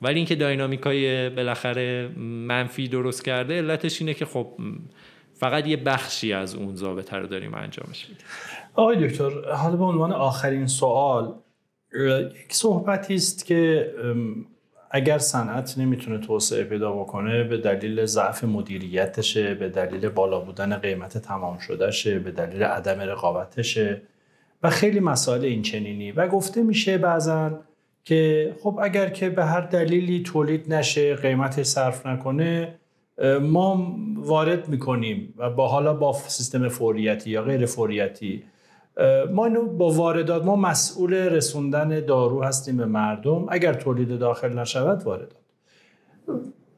ولی اینکه داینامیکای بالاخره منفی درست کرده علتش اینه که خب فقط یه بخشی از اون ضابطه رو داریم انجامش میدیم آقای دکتر حالا به عنوان آخرین سوال یک صحبتی است که اگر صنعت نمی‌تونه توسعه پیدا بکنه به دلیل ضعف مدیریتشه به دلیل بالا بودن قیمت تمام شدهشه به دلیل عدم رقابتشه و خیلی مسائل این چنینی و گفته میشه بعضا که خب اگر که به هر دلیلی تولید نشه قیمتش صرف نکنه ما وارد می‌کنیم و با حالا با سیستم فوریتی یا غیر فوریتی ما اینو با واردات ما مسئول رسوندن دارو هستیم به مردم. اگر تولید داخل نشود واردات.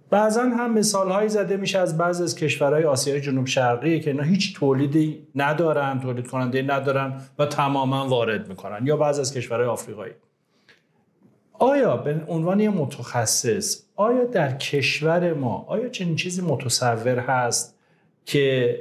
بعضا هم مثال هایی زده میشه از بعضی از کشورهای آسیای جنوب شرقی که اینا هیچ تولیدی ندارن تولید کننده ندارن و تماما وارد می‌کنن یا بعضی از کشورهای آفریقایی. آیا به عنوان یه متخصص آیا در کشور ما آیا چنین چیزی متصور هست که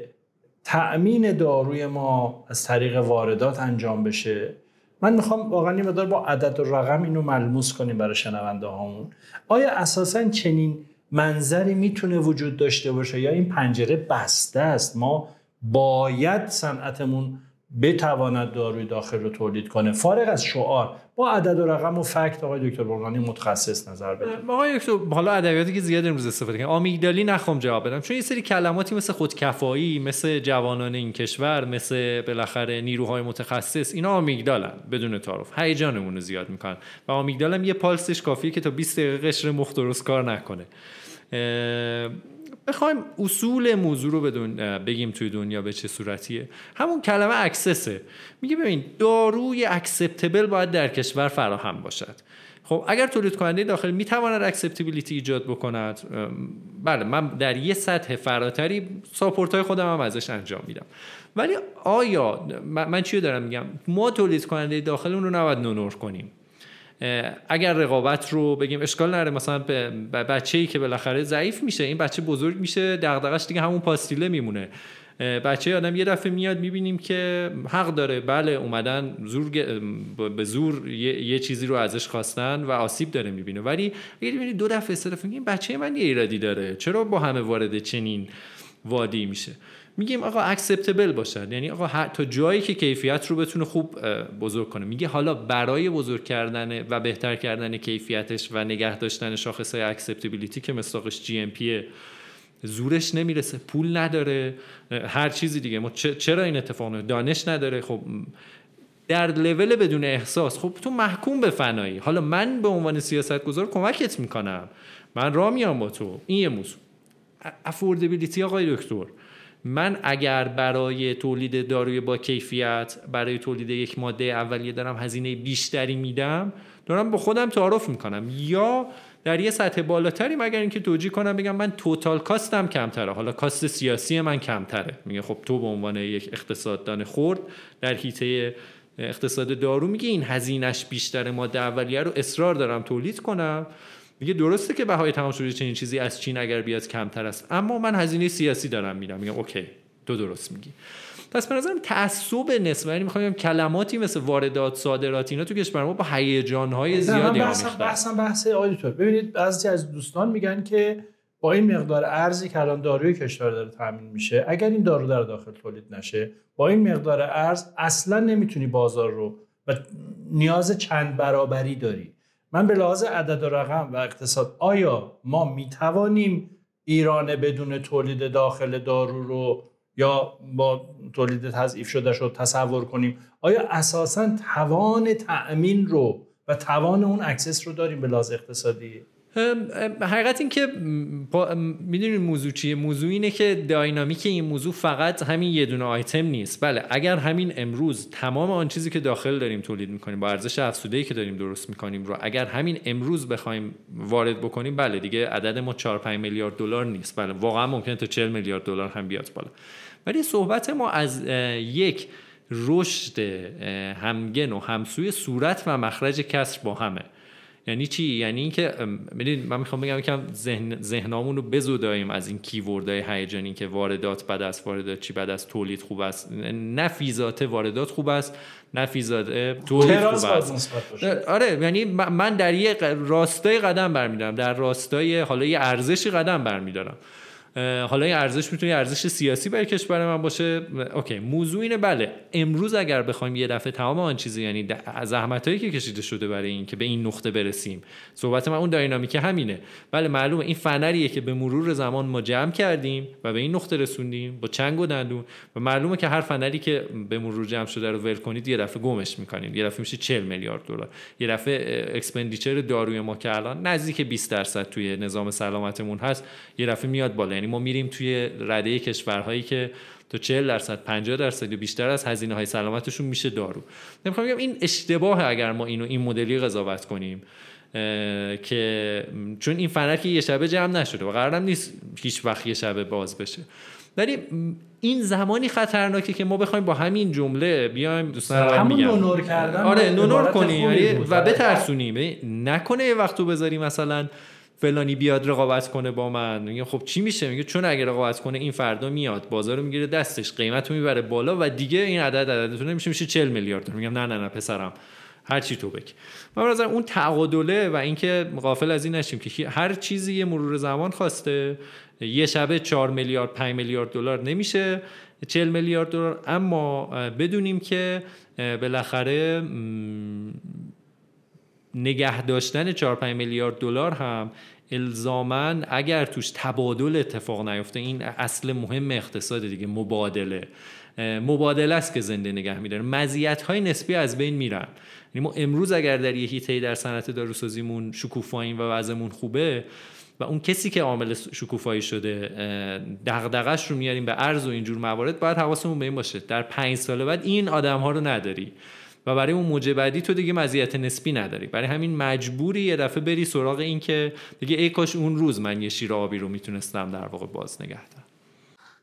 تأمین داروی ما از طریق واردات انجام بشه. من می‌خوام واقعا یه مقدار با عدد و رقم اینو ملموس کنیم برای شنونده هامون آیا اساسا چنین منظری می‌تونه وجود داشته باشه یا این پنجره بسته است؟ ما باید صنعتمون بتواند داروی داخل رو تولید کنه. فارغ از شعار با عدد و رقم و فکت آقای دکتر برغانی متخصص نظر بده. آقای دکتر حالا ادبیاتی که زیاد امروز استفاده کردن آمیگدالی نخوام جواب بدم چون یه سری کلماتی مثل خودکفایی مثل جوانان این کشور مثل بالاخره نیروهای متخصص اینا آمیگدالن بدون تعارف. هیجانمون رو زیاد می‌کنن. و آمیگدال هم یه پالسش کافیه که تا 20 دقیقه قشر مخ درست کار نکنه. بخوایم اصول موضوع رو بگیم توی دنیا به چه صورتیه. همون کلمه access ه میگه ببین داروی acceptable باید در کشور فراهم باشد. خب اگر تولید کننده داخل می‌تواند acceptability ایجاد بکند بله من در یه سطح فراتری support های خودم هم ازش انجام میدم. ولی آیا من چی دارم میگم؟ ما تولید کننده داخل اون رو نباید ننر کنیم. اگر رقابت رو بگیم اشکال نره مثلا بچه ای که بالاخره ضعیف میشه این بچه بزرگ میشه دغدغش دیگه همون پاستیله میمونه. بچه آدم یه دفعه میاد می‌بینیم که حق داره. بله اومدن زور به زور یه،, چیزی رو ازش خواستن و آسیب داره می‌بینه. ولی اگه ببینید دو دفعه سه دفعه این بچه من یه ایرادی داره. چرا با همه وارد چنین وادی میشه؟ میگیم آقا acceptable باشد یعنی آقا تا جایی که کیفیت رو بتونه خوب بزرگ کنه. میگه حالا برای بزرگ کردن و بهتر کردن کیفیتش و نگه داشتن شاخص های acceptability که مصداقش GMP زورش نمی‌رسه. پول نداره. هر چیزی دیگه. ما چرا این اتفاق دانش نداره؟ خب در لول بدون احساس. خب تو محکوم به فنایی. حالا من به عنوان سیاست گذار کمکت می‌کنم. من را میام با تو. این یه موضوع. افوردبیلیتی آقای دکتر. من اگر برای تولید داروی با کیفیت برای تولید یک ماده اولیه دارم هزینه بیشتری میدم دارم با خودم تعارف می‌کنم. یا در یه سطح بالاتری مگر اینکه توجیه کنم بگم من توتال کاستم کمتره. حالا کاست سیاسی من کمتره. میگه خب تو به عنوان یک اقتصاددان خورد در حیطه اقتصاد دارو میگه این هزینهش بیشتر ماده اولیه رو اصرار دارم تولید کنم. میگه درسته که بهای تمام شده چنین چیزی از چین اگر بیاد کمتر است. اما من هزینه سیاسی دارم میدم میگم اوکی تو درست میگی. پس به نظرم تعصب نسبت یعنی می‌خوام کلماتی مثل واردات صادرات اینا تو کشور ما با هیجان های زیادی بحثم بحثم بحث آدیتور. ببینید بعضی از دوستان میگن که با این مقدار ارزی که الان داروی کشور داره تامین میشه اگر این دارو در داخل تولید نشه با این مقدار ارز اصلا نمی‌تونی بازار رو و نیاز چند برابری داری. من به لحاظ عدد و رقم و اقتصاد آیا ما می‌توانیم ایران بدون تولید داخل دارو رو یا با تولید تضعیف شده شد تصور کنیم؟ آیا اساسا توان تأمین رو و توان اون access رو داریم به لحاظ اقتصادی؟ حقیقت این که می‌دونید موضوع چیه؟ موضوع اینه که داینامیک این موضوع فقط همین یه دونه آیتم نیست. بله اگر همین امروز تمام آن چیزی که داخل داریم تولید می‌کنیم با ارزش افزوده که داریم درست می‌کنیم رو اگر همین امروز بخوایم وارد بکنیم بله دیگه عدد ما 4 5 میلیارد دلار نیست. بله واقعا ممکنه تا 40 میلیارد دلار هم بیاد بالا. ولی صحبت ما از یک رشد همگن و همسوی صورت و مخرج کسر با همه. یعنی چی؟ یعنی اینکه ببینید من می‌خوام بگم یکم ذهن ذهنامون رو بزوداییم از این کیوردهای هیجانی که واردات بد است واردات چی بد است تولید خوب است. نه واردات خوب است نه تولید خوب است. آره یعنی من در یه راستای قدم برمیدارم در راستای حالا یه ارزشی قدم برمیدارم. حالا این ارزش می‌تونه ارزش سیاسی برای کشور من باشه. اوکی موضوع اینه بله امروز اگر بخوایم یه دفعه تمام آن چیزی یعنی زحمت هایی که کشیده شده برای این که به این نقطه برسیم صحبت من اون dynamic همینه. بله معلومه این فنریه که به مرور زمان ما جمع کردیم و به این نقطه رسوندیم با چنگ و دندون. و معلومه که هر فنری که به مرور جمع شده رو ول کنید یه دفعه گمش می‌کنید. یه دفعه میشه 40 میلیارد دلار. یه دفعه expenditure داروی ما که الان نزدیک 20 درصد توی نظام سلامتمون هست یه دفعه میاد بالا. یعنی ما میریم توی رده کشورهایی که تا 40 درصد 50 درصد یا بیشتر از هزینه های سلامتشون میشه دارو. نمی‌خوام بگم این اشتباه اگر ما اینو این مدلی قضاوت کنیم که چون این فنر یه شبه جمع نشده و قرارم نیست هیچ وقت یه شبه باز بشه. ولی این زمانی خطرناکه که ما بخوایم با همین جمله بیایم دوستان همون نونور کردن آره نونور کنیم. یعنی و بترسونیم. نکنه یه وقتو بذاری مثلا فلانی بیاد رقابت کنه با من. میگه خب چی میشه؟ میگه چون اگه رقابت کنه این فردا میاد. بازار می‌گیره دستش. قیمت رو می‌بره بالا و دیگه این عدد عددتون نمیشه میشه 40 میلیارد. میگم نه نه نه پسرم. هر چی تو بک من نظر اون تعادله و اینکه غافل از این نشیم که هر چیزی یه مرور زمان خواسته. یه شبه 4 میلیارد 5 میلیارد دلار نمیشه. 40 میلیارد دلار. اما بدونیم که بالاخره نگه داشتن 4 5 میلیارد دلار هم الزاما اگر توش تبادل اتفاق نیفته این اصل مهم اقتصاد دیگه مبادله. مبادله است که زنده نگه میداره. مزیت های نسبی از بین میرن. یعنی ما امروز اگر در یه هیته در صنعت داروسازیمون شکوفاییم و وضعمون خوبه و اون کسی که عامل شکوفایی شده دغدغش رو میاریم به ارز و اینجور موارد باید حواسمون به این باشه. در پنج سال بعد این آدم ها رو نداری. و برای اون موجه بعدی تو دیگه مزیت نسبی نداری. برای همین مجبوری یه دفعه بری سراغ این که دیگه ای کاش اون روز من یه شیر آبی رو می‌تونستم در واقع باز نگه دارم.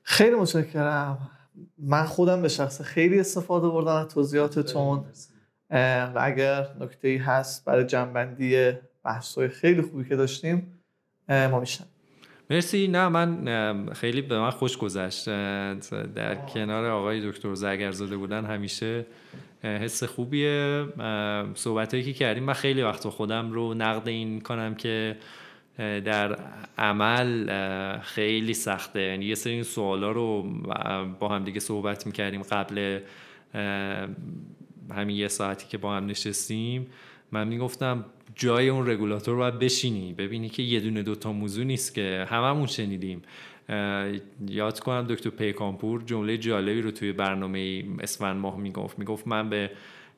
خیلی متشکرم. من خودم به شخص خیلی استفاده بردم از توضیحاتتون. و اگر نکته ای هست برای جنبندی بحث خیلی خوبی که داشتیم ما میشن مرسی. نه من خیلی به من خوش گذشت. در کنار آقای دکتر زگرزاده بودن همیشه حس خوبیه. صحبت هایی که کردیم من خیلی وقت خودم رو نقد این کنم که در عمل خیلی سخته. یعنی یه سری سوالا رو با هم دیگه صحبت می‌کردیم قبل همین یه ساعتی که با هم نشستیم. من می‌گفتم جای اون رگولاتور باید بشینی. ببینی که یه دونه دوتا موضوع نیست که هممون شنیدیم. یاد کنم دکتر پیکانپور جمله جالبی رو توی برنامه اسفند ماه می‌گفت. می‌گفت من به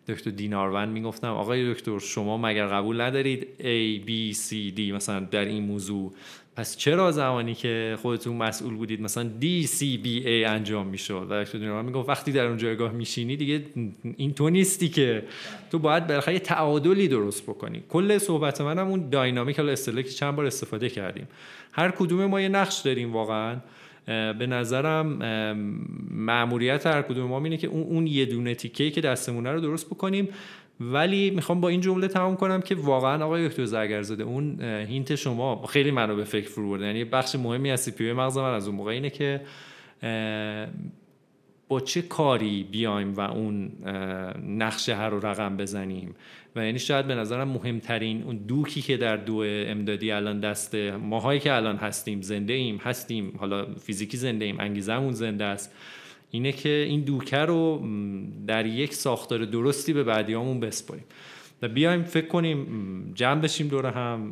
دکتر دیناروند می‌گفتم آقای دکتر شما مگر قبول ندارید A B C D مثلا در این موضوع پس چرا زمانی که خودتون مسئول بودید مثلا D C B A انجام می‌شد؟ و دکتر می‌گفت وقتی در اون جایگاه میشینی دیگه این تو نیستی که. تو باید بالاخره یه تعادلی درست بکنی. کل صحبت منم اون داینامیک حالا که چند بار استفاده کردیم. هر کدوم ما یه نقش داریم واقعا. به نظرم معمولیت هر کدوم ما اینه که اون اون یه دونه تیکه که دستمونه رو درست بکنیم. ولی می‌خوام با این جمله تمام کنم که واقعا آقای دکتر زرگرزاده اون هینت شما خیلی منو به فکر فرو برده یعنی بخش مهمی از سی مغز من از اون موقع اینه که با چه کاری بیایم و اون نقشه هر رو رقم بزنیم؟ و یعنی شاید به نظرم مهمترین اون دوکی که در دو امدادی الان دست ماهایی که الان هستیم زنده ایم هستیم حالا فیزیکی زنده ایم انگیزمون زنده است. اینه که این دوکه رو در یک ساختار درستی به بعدیامون بسپاریم. و بیایم فکر کنیم جمع بشیم دور هم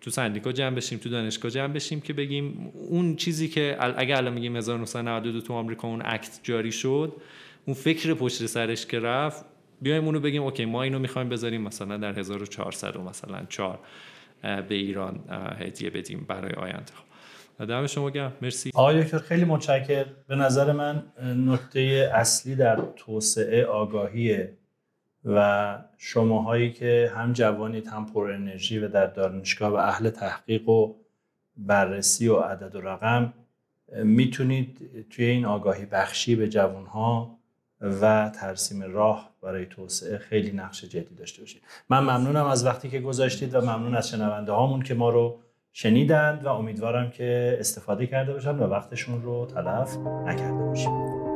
تو سندیکا جمع بشیم تو دانشگاه جمع بشیم که بگیم اون چیزی که اگه الان میگیم 1992 تو آمریکا اون اکت جاری شد اون فکر پشت سرش که رفت بیایم اونو بگیم اوکی ما اینو می‌خوایم بذاریم مثلا در 1400 و مثلا 4 به ایران هدیه بدیم برای آینده. دم شما گرم. مرسی. آقای دکتر خیلی متشکر به نظر من نکته اصلی در توسعه آگاهی و شماهایی که هم جوانید هم پر انرژی و در دانشگاه و اهل تحقیق و بررسی و عدد و رقم می‌تونید توی این آگاهی بخشی به جوانها و ترسیم راه برای توسعه خیلی نقش جدی داشته باشید. من ممنونم از وقتی که گذاشتید و ممنون از شنونده هامون که ما رو شنیدند و امیدوارم که استفاده کرده باشن و وقتشون رو تلف نکرده باشیم.